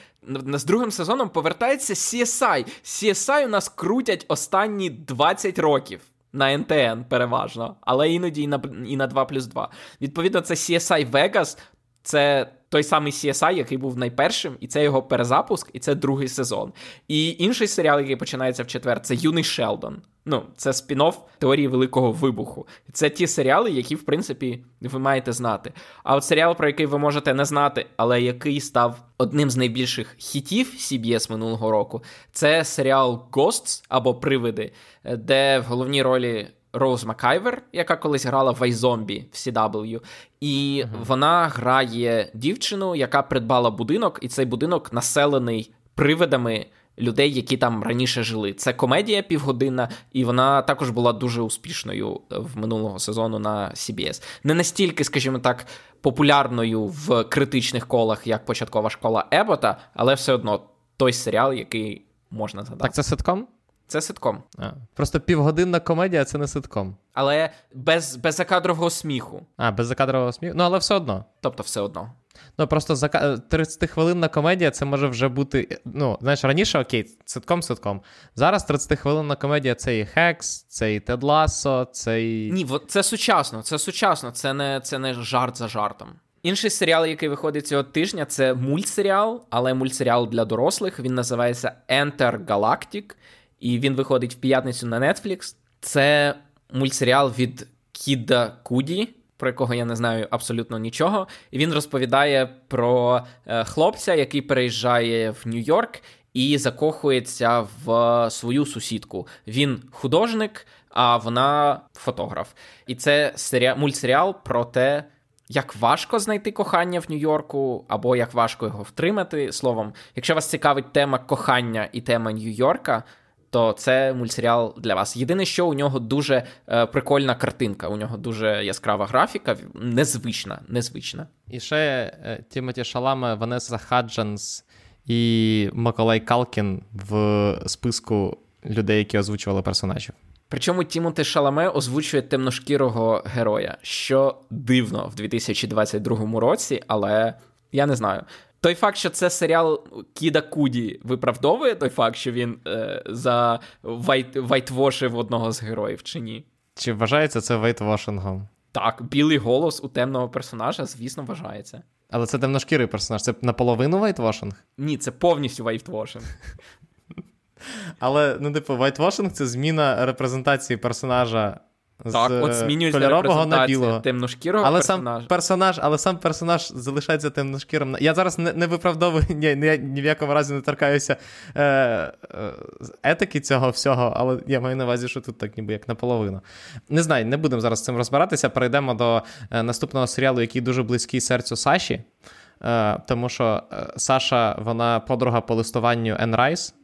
З другим сезоном повертається CSI. CSI у нас крутять останні 20 років. На НТН переважно, але іноді і на, і на 2 плюс 2. Відповідно, це CSI Vegas, це той самий CSI, який був найпершим, і це його перезапуск, і це другий сезон. І інший серіал, який починається в четвер, це Юний Шелдон. Ну, це спін-офф теорії Великого Вибуху. Це ті серіали, які, в принципі, ви маєте знати. А от серіал, про який ви можете не знати, але який став одним з найбільших хітів CBS минулого року, це серіал Ghosts або Привиди, де в головній ролі Роуз Макайвер, яка колись грала в iZombie в CW, і вона грає дівчину, яка придбала будинок, і цей будинок населений привидами людей, які там раніше жили. Це комедія півгодинна, і вона також була дуже успішною в минулого сезону на CBS. Не настільки, скажімо так, популярною в критичних колах, як початкова школа Ебота, але все одно той серіал, який можна згадати. Так, це ситком? Це ситком. А. Просто півгодинна комедія це не ситком. Але без, без закадрового сміху. А, без закадрового сміху. Ну, але все одно. Тобто, все одно. Ну, просто зака... 30-хвилинна комедія це може вже бути. Ну, знаєш, раніше окей, ситком ситком. Зараз 30-хвилинна комедія це і Хекс, це і Тед Лассо, це і. Ні, це сучасно, це сучасно, це не, це не жарт за жартом. Інший серіал, який виходить цього тижня, це мультсеріал, але мультсеріал для дорослих. Він називається Enter Galactic, і він виходить в п'ятницю на Netflix. Це мультсеріал від Кіда Куді, про якого я не знаю абсолютно нічого. І він розповідає про е, хлопця, який переїжджає в Нью-Йорк і закохується в свою сусідку. Він художник, а вона фотограф. І це серіал, мультсеріал про те, як важко знайти кохання в Нью-Йорку, або як важко його втримати. Словом, якщо вас цікавить тема кохання і тема Нью-Йорка, то це мультсеріал для вас. Єдине, що у нього дуже е, прикольна картинка, у нього дуже яскрава графіка, незвична, незвична. І ще е, Тімоті Шаламе, Ванеса Хаджанс і Маколай Калкін в списку людей, які озвучували персонажів. Причому Тімоти Шаламе озвучує темношкірого героя, що дивно в 2022 році, але я не знаю. Той факт, що це серіал Кіда Куді виправдовує той факт, що він е, за вайт, вайтвошив одного з героїв, чи ні? Чи вважається це вейтвошингом? Так, білий голос у темного персонажа, звісно, вважається. Але це темношкірий персонаж. Це наполовину вейтвошинг? Ні, це повністю вайтвошинг. Але, ну, типу, вайтвошинг це зміна репрезентації персонажа Так, з от змінюється кольорового на білого. темношкірого але персонажа. сам персонаж, але сам персонаж залишається темношкірим. Я зараз не, не виправдовую, ні, ні, ні в якому разі не торкаюся е, е, етики цього всього, але я маю на увазі, що тут так ніби як наполовину. Не знаю, не будемо зараз з цим розбиратися. Перейдемо до е, наступного серіалу, який дуже близький серцю Саші. Е, тому що е, Саша, вона подруга по листуванню Енн Райс,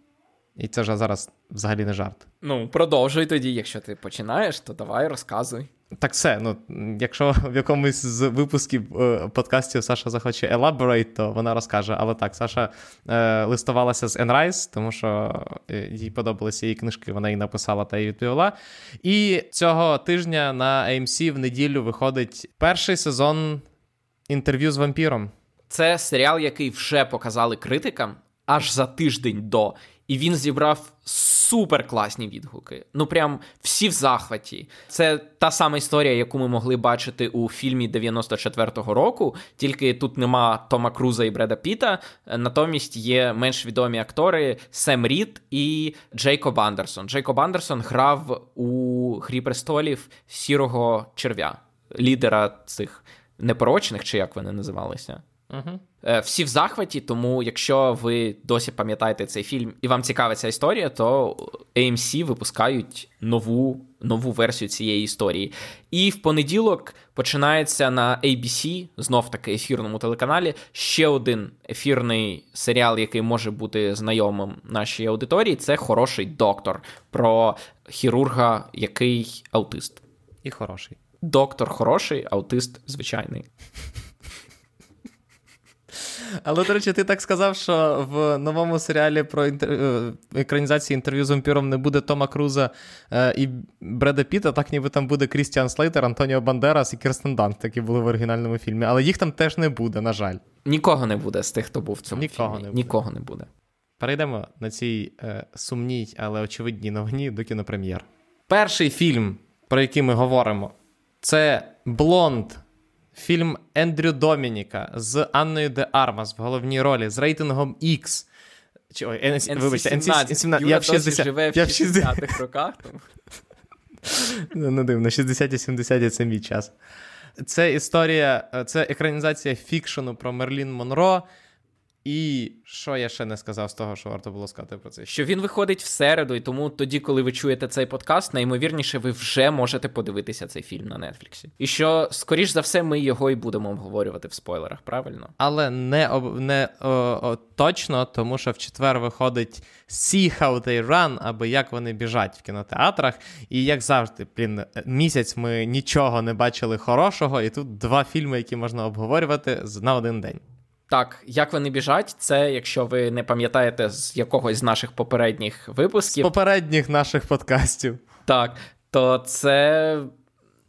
і це вже зараз взагалі не жарт. Ну, продовжуй тоді, якщо ти починаєш, то давай розказуй. Так все, ну якщо в якомусь з випусків е, подкастів Саша захоче elaborate, то вона розкаже. Але так, Саша е, листувалася з Enrise, тому що е, їй подобалися її книжки, вона її написала та її відповіла. І цього тижня на AMC в неділю виходить перший сезон інтерв'ю з вампіром. Це серіал, який вже показали критикам аж за тиждень до, і він зібрав супер класні відгуки. Ну прям всі в захваті. Це та сама історія, яку ми могли бачити у фільмі 94-го року, тільки тут нема Тома Круза і Бреда Піта. Натомість є менш відомі актори Сем Рід і Джейкоб Андерсон. Джейкоб Андерсон грав у Грі престолів сірого черв'я, лідера цих непорочних, чи як вони називалися. Угу. Всі в захваті, тому якщо ви досі пам'ятаєте цей фільм і вам цікава ця історія, то AMC випускають нову нову версію цієї історії. І в понеділок починається на ABC, знов таки ефірному телеканалі, ще один ефірний серіал, який може бути знайомим нашій аудиторії. Це хороший доктор про хірурга, який аутист. І хороший. Доктор хороший, аутист звичайний. Але, до речі, ти так сказав, що в новому серіалі про інтер... Е, екранізації інтерв'ю з вампіром не буде Тома Круза е, і Бреда Піта, так ніби там буде Крістіан Слейтер, Антоніо Бандерас і Кірстен Данст, які були в оригінальному фільмі. Але їх там теж не буде, на жаль. Нікого не буде з тих, хто був в цьому Нікого фільмі. Не буде. Нікого не буде. Перейдемо на цій е, сумній, але очевидній новині до кінопрем'єр. Перший фільм, про який ми говоримо, це Блонд. Фільм Ендрю Домініка з Анною Де Армас в головній ролі з рейтингом X. Чи, ой, NC, вибачте, NC-17. Я в 60 живе в 60-х роках. Не дивно, 60-70 це мій час. Це історія, це екранізація фікшену про Мерлін Монро. І що я ще не сказав з того, що варто було сказати про це? Що він виходить в середу, і тому тоді, коли ви чуєте цей подкаст, найімовірніше, ви вже можете подивитися цей фільм на Нетфліксі. І що, скоріш за все, ми його і будемо обговорювати в спойлерах, правильно? Але не об... не о, о, точно, тому що в четвер виходить See How They Run, або як вони біжать в кінотеатрах. І як завжди, блін, місяць ми нічого не бачили хорошого, і тут два фільми, які можна обговорювати на один день. Так, як вони біжать, це якщо ви не пам'ятаєте з якогось з наших попередніх випусків. З попередніх наших подкастів. Так, то це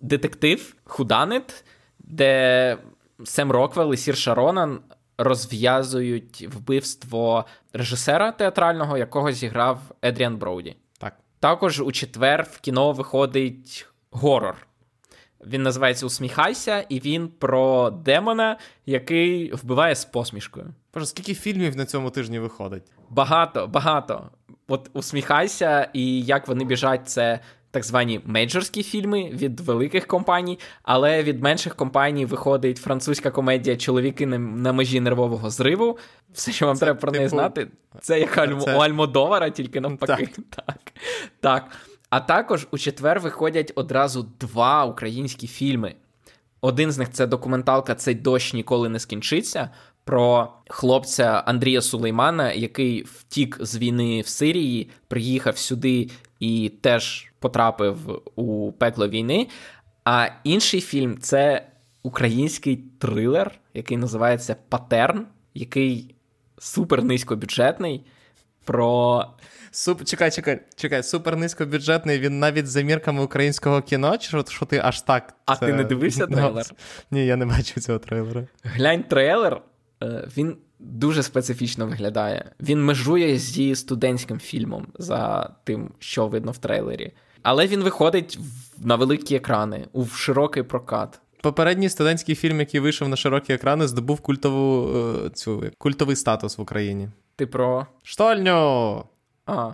детектив whodunit, де Сем Роквелл і Сірша Ронан розв'язують вбивство режисера театрального, якого зіграв Едріан Броуді. Так. Також у четвер в кіно виходить горор. Він називається Усміхайся, і він про демона, який вбиває з посмішкою. Боже, скільки фільмів на цьому тижні виходить? Багато, багато. От усміхайся, і як вони біжать, це так звані мейджорські фільми від великих компаній, але від менших компаній виходить французька комедія Чоловіки на межі нервового зриву. Все, що вам це, треба про неї типу... знати, це як це... у Альмодовара, тільки навпаки. Так. так. так. А також у четвер виходять одразу два українські фільми. Один з них це документалка Цей дощ ніколи не скінчиться. Про хлопця Андрія Сулеймана, який втік з війни в Сирії, приїхав сюди і теж потрапив у пекло війни. А інший фільм це український трилер, який називається Патерн, який супер низькобюджетний. Про Суп... Чекай, чекай, чекай, супер низькобюджетний, він навіть за мірками українського кіно, чи що, що ти аж так. А це... ти не дивився трейлер? Ні, я не бачив цього трейлера. Глянь трейлер, е, він дуже специфічно виглядає. Він межує зі студентським фільмом за тим, що видно в трейлері. Але він виходить на великі екрани, у широкий прокат. Попередній студентський фільм, який вийшов на широкі екрани, здобув культову е, цю культовий статус в Україні. Ти про штольню. А,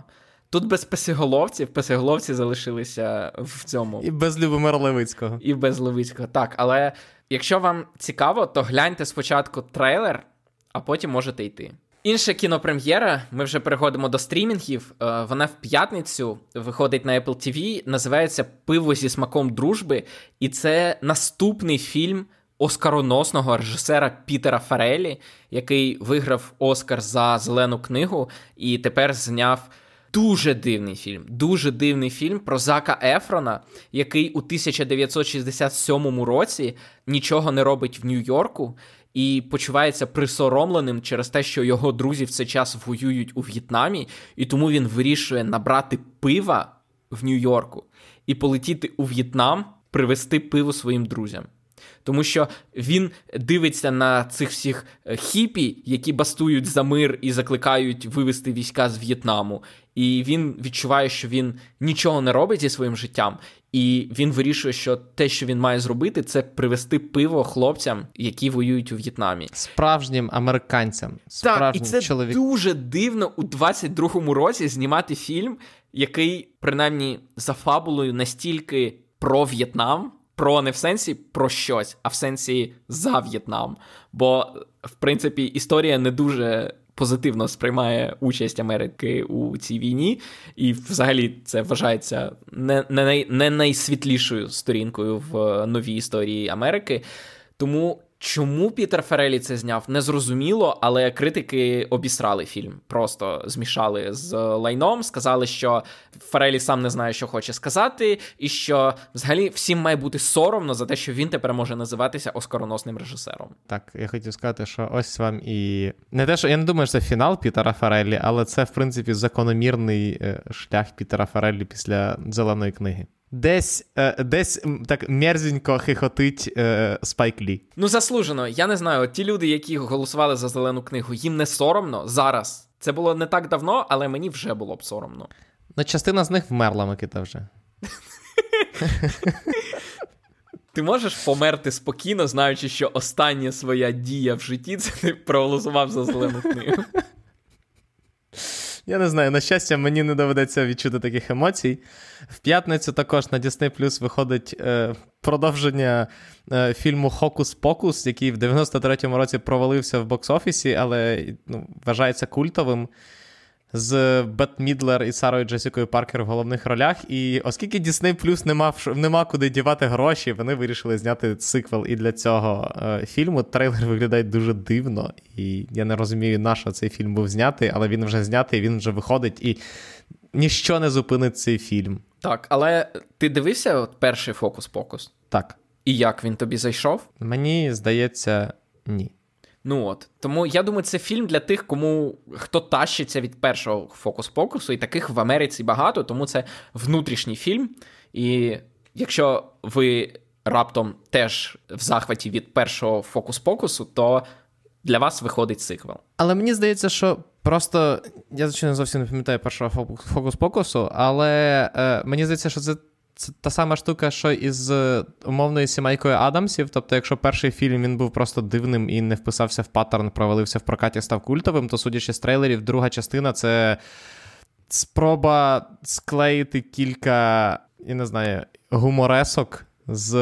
Тут без песиголовців, песиголовці залишилися в цьому. І без Любомира Левицького. І без Левицького. Так, але якщо вам цікаво, то гляньте спочатку трейлер, а потім можете йти. Інша кінопрем'єра, ми вже переходимо до стрімінгів. Е, вона в п'ятницю виходить на Apple TV, називається Пиво зі смаком дружби, і це наступний фільм оскароносного режисера Пітера Фарелі, який виграв Оскар за зелену книгу, і тепер зняв. Дуже дивний фільм, дуже дивний фільм про Зака Ефрона, який у 1967 році нічого не робить в Нью-Йорку і почувається присоромленим через те, що його друзі в цей час воюють у В'єтнамі, і тому він вирішує набрати пива в Нью-Йорку і полетіти у В'єтнам, привезти пиво своїм друзям. Тому що він дивиться на цих всіх е, хіпі, які бастують за мир і закликають вивести війська з В'єтнаму. І він відчуває, що він нічого не робить зі своїм життям, і він вирішує, що те, що він має зробити, це привезти пиво хлопцям, які воюють у В'єтнамі, справжнім американцям. Справжнім так, і це чоловік... дуже дивно у 22-му році знімати фільм, який принаймні за фабулою настільки про В'єтнам про не в сенсі про щось, а в сенсі за В'єтнам. Бо, в принципі, історія не дуже. Позитивно сприймає участь Америки у цій війні, і взагалі це вважається не не, не найсвітлішою сторінкою в новій історії Америки. Тому Чому Пітер Ферелі це зняв, незрозуміло, але критики обісрали фільм. Просто змішали з лайном, сказали, що Ферелі сам не знає, що хоче сказати, і що взагалі всім має бути соромно за те, що він тепер може називатися оскароносним режисером. Так, я хотів сказати, що ось вам і не те, що я не думаю, що це фінал Пітера Ферелі, але це в принципі закономірний е, шлях Пітера Ферелі після зеленої книги. Десь е, десь так мерзенько хихотить е, Спайк Лі. Ну, заслужено. Я не знаю. Ті люди, які голосували за зелену книгу, їм не соромно зараз. Це було не так давно, але мені вже було б соромно. Ну, частина з них вмерла, Микита, вже. Ти можеш померти спокійно, знаючи, що остання своя дія в житті це ти проголосував за зелену книгу. Я не знаю, на щастя, мені не доведеться відчути таких емоцій. В п'ятницю також на Disney Plus виходить е, продовження е, фільму Хокус Покус, який в 93-му році провалився в бокс-офісі, але ну, вважається культовим з Бет Мідлер і Сарою Джесікою Паркер в головних ролях. І оскільки Disney Plus нема, нема куди дівати гроші, вони вирішили зняти циквел і для цього е, фільму. Трейлер виглядає дуже дивно, і я не розумію, на що цей фільм був знятий, але він вже знятий, він вже виходить, і ніщо не зупинить цей фільм. Так, але ти дивився от перший фокус-покус? Так. І як він тобі зайшов? Мені здається, ні. Ну от тому я думаю, це фільм для тих, кому хто тащиться від першого фокус-покусу, і таких в Америці багато, тому це внутрішній фільм. І якщо ви раптом теж в захваті від першого фокус-покусу, то для вас виходить сиквел. Але мені здається, що просто я звичайно зовсім не пам'ятаю першого фокус-покусу, але е, мені здається, що це це та сама штука, що із умовною сімейкою Адамсів. Тобто, якщо перший фільм він був просто дивним і не вписався в паттерн, провалився в прокаті, став культовим, то судячи з трейлерів, друга частина це спроба склеїти кілька, я не знаю, гуморесок з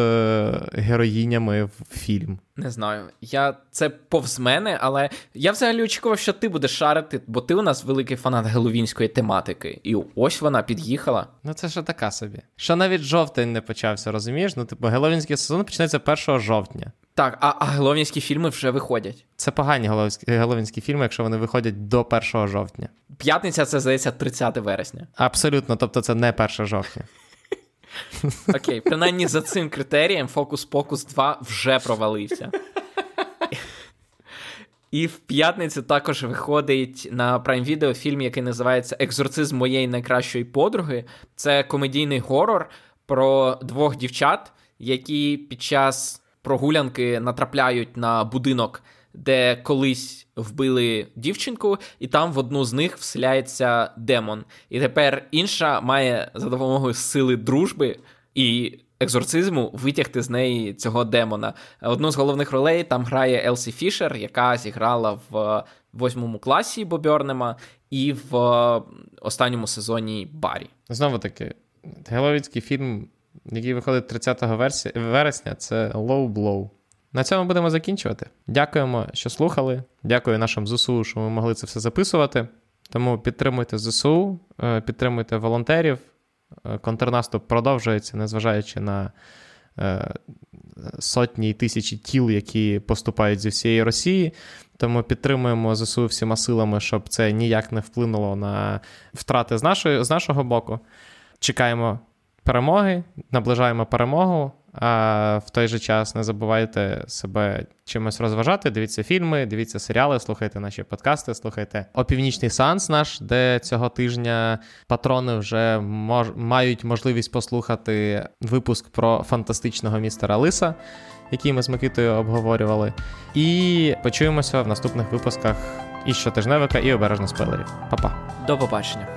героїнями в фільм. Не знаю. Я Це повз мене, але я взагалі очікував, що ти будеш шарити, бо ти у нас великий фанат геловінської тематики. І ось вона під'їхала. Ну це ж така собі. Що навіть жовтень не почався, розумієш? Ну, типу, геловінський сезон почнеться 1 жовтня. Так, а а геловінські фільми вже виходять. Це погані геловінські фільми, якщо вони виходять до 1 жовтня. П'ятниця це здається 30 вересня. Абсолютно, тобто це не 1 жовтня. Окей, принаймні за цим критерієм Pocus 2 вже провалився. І в п'ятницю також виходить на Prime Video фільм, який називається Екзорцизм моєї найкращої подруги. Це комедійний горор про двох дівчат, які під час прогулянки натрапляють на будинок, де колись вбили дівчинку, і там в одну з них вселяється демон. І тепер інша має за допомогою сили дружби і екзорцизму витягти з неї цього демона. Одну з головних ролей там грає Елсі Фішер, яка зіграла в восьмому класі Бобернема і в останньому сезоні Барі. Знову таки, Геловіцький фільм, який виходить 30 вересня, це Low Blow. На цьому будемо закінчувати. Дякуємо, що слухали. Дякую нашим ЗСУ, що ми могли це все записувати. Тому підтримуйте ЗСУ, е, підтримуйте волонтерів. Е, контрнаступ продовжується, незважаючи на е, сотні і тисячі тіл, які поступають зі всієї Росії. Тому підтримуємо ЗСУ всіма силами, щоб це ніяк не вплинуло на втрати з, нашої, з нашого боку. Чекаємо перемоги, наближаємо перемогу. А в той же час не забувайте себе чимось розважати. Дивіться фільми, дивіться серіали, слухайте наші подкасти, слухайте опівнічний сеанс наш, де цього тижня патрони вже мож... мають можливість послухати випуск про фантастичного містера Лиса, який ми з Микитою обговорювали. І почуємося в наступних випусках і щотижневика, і обережно спойлерів. Па-па. До побачення.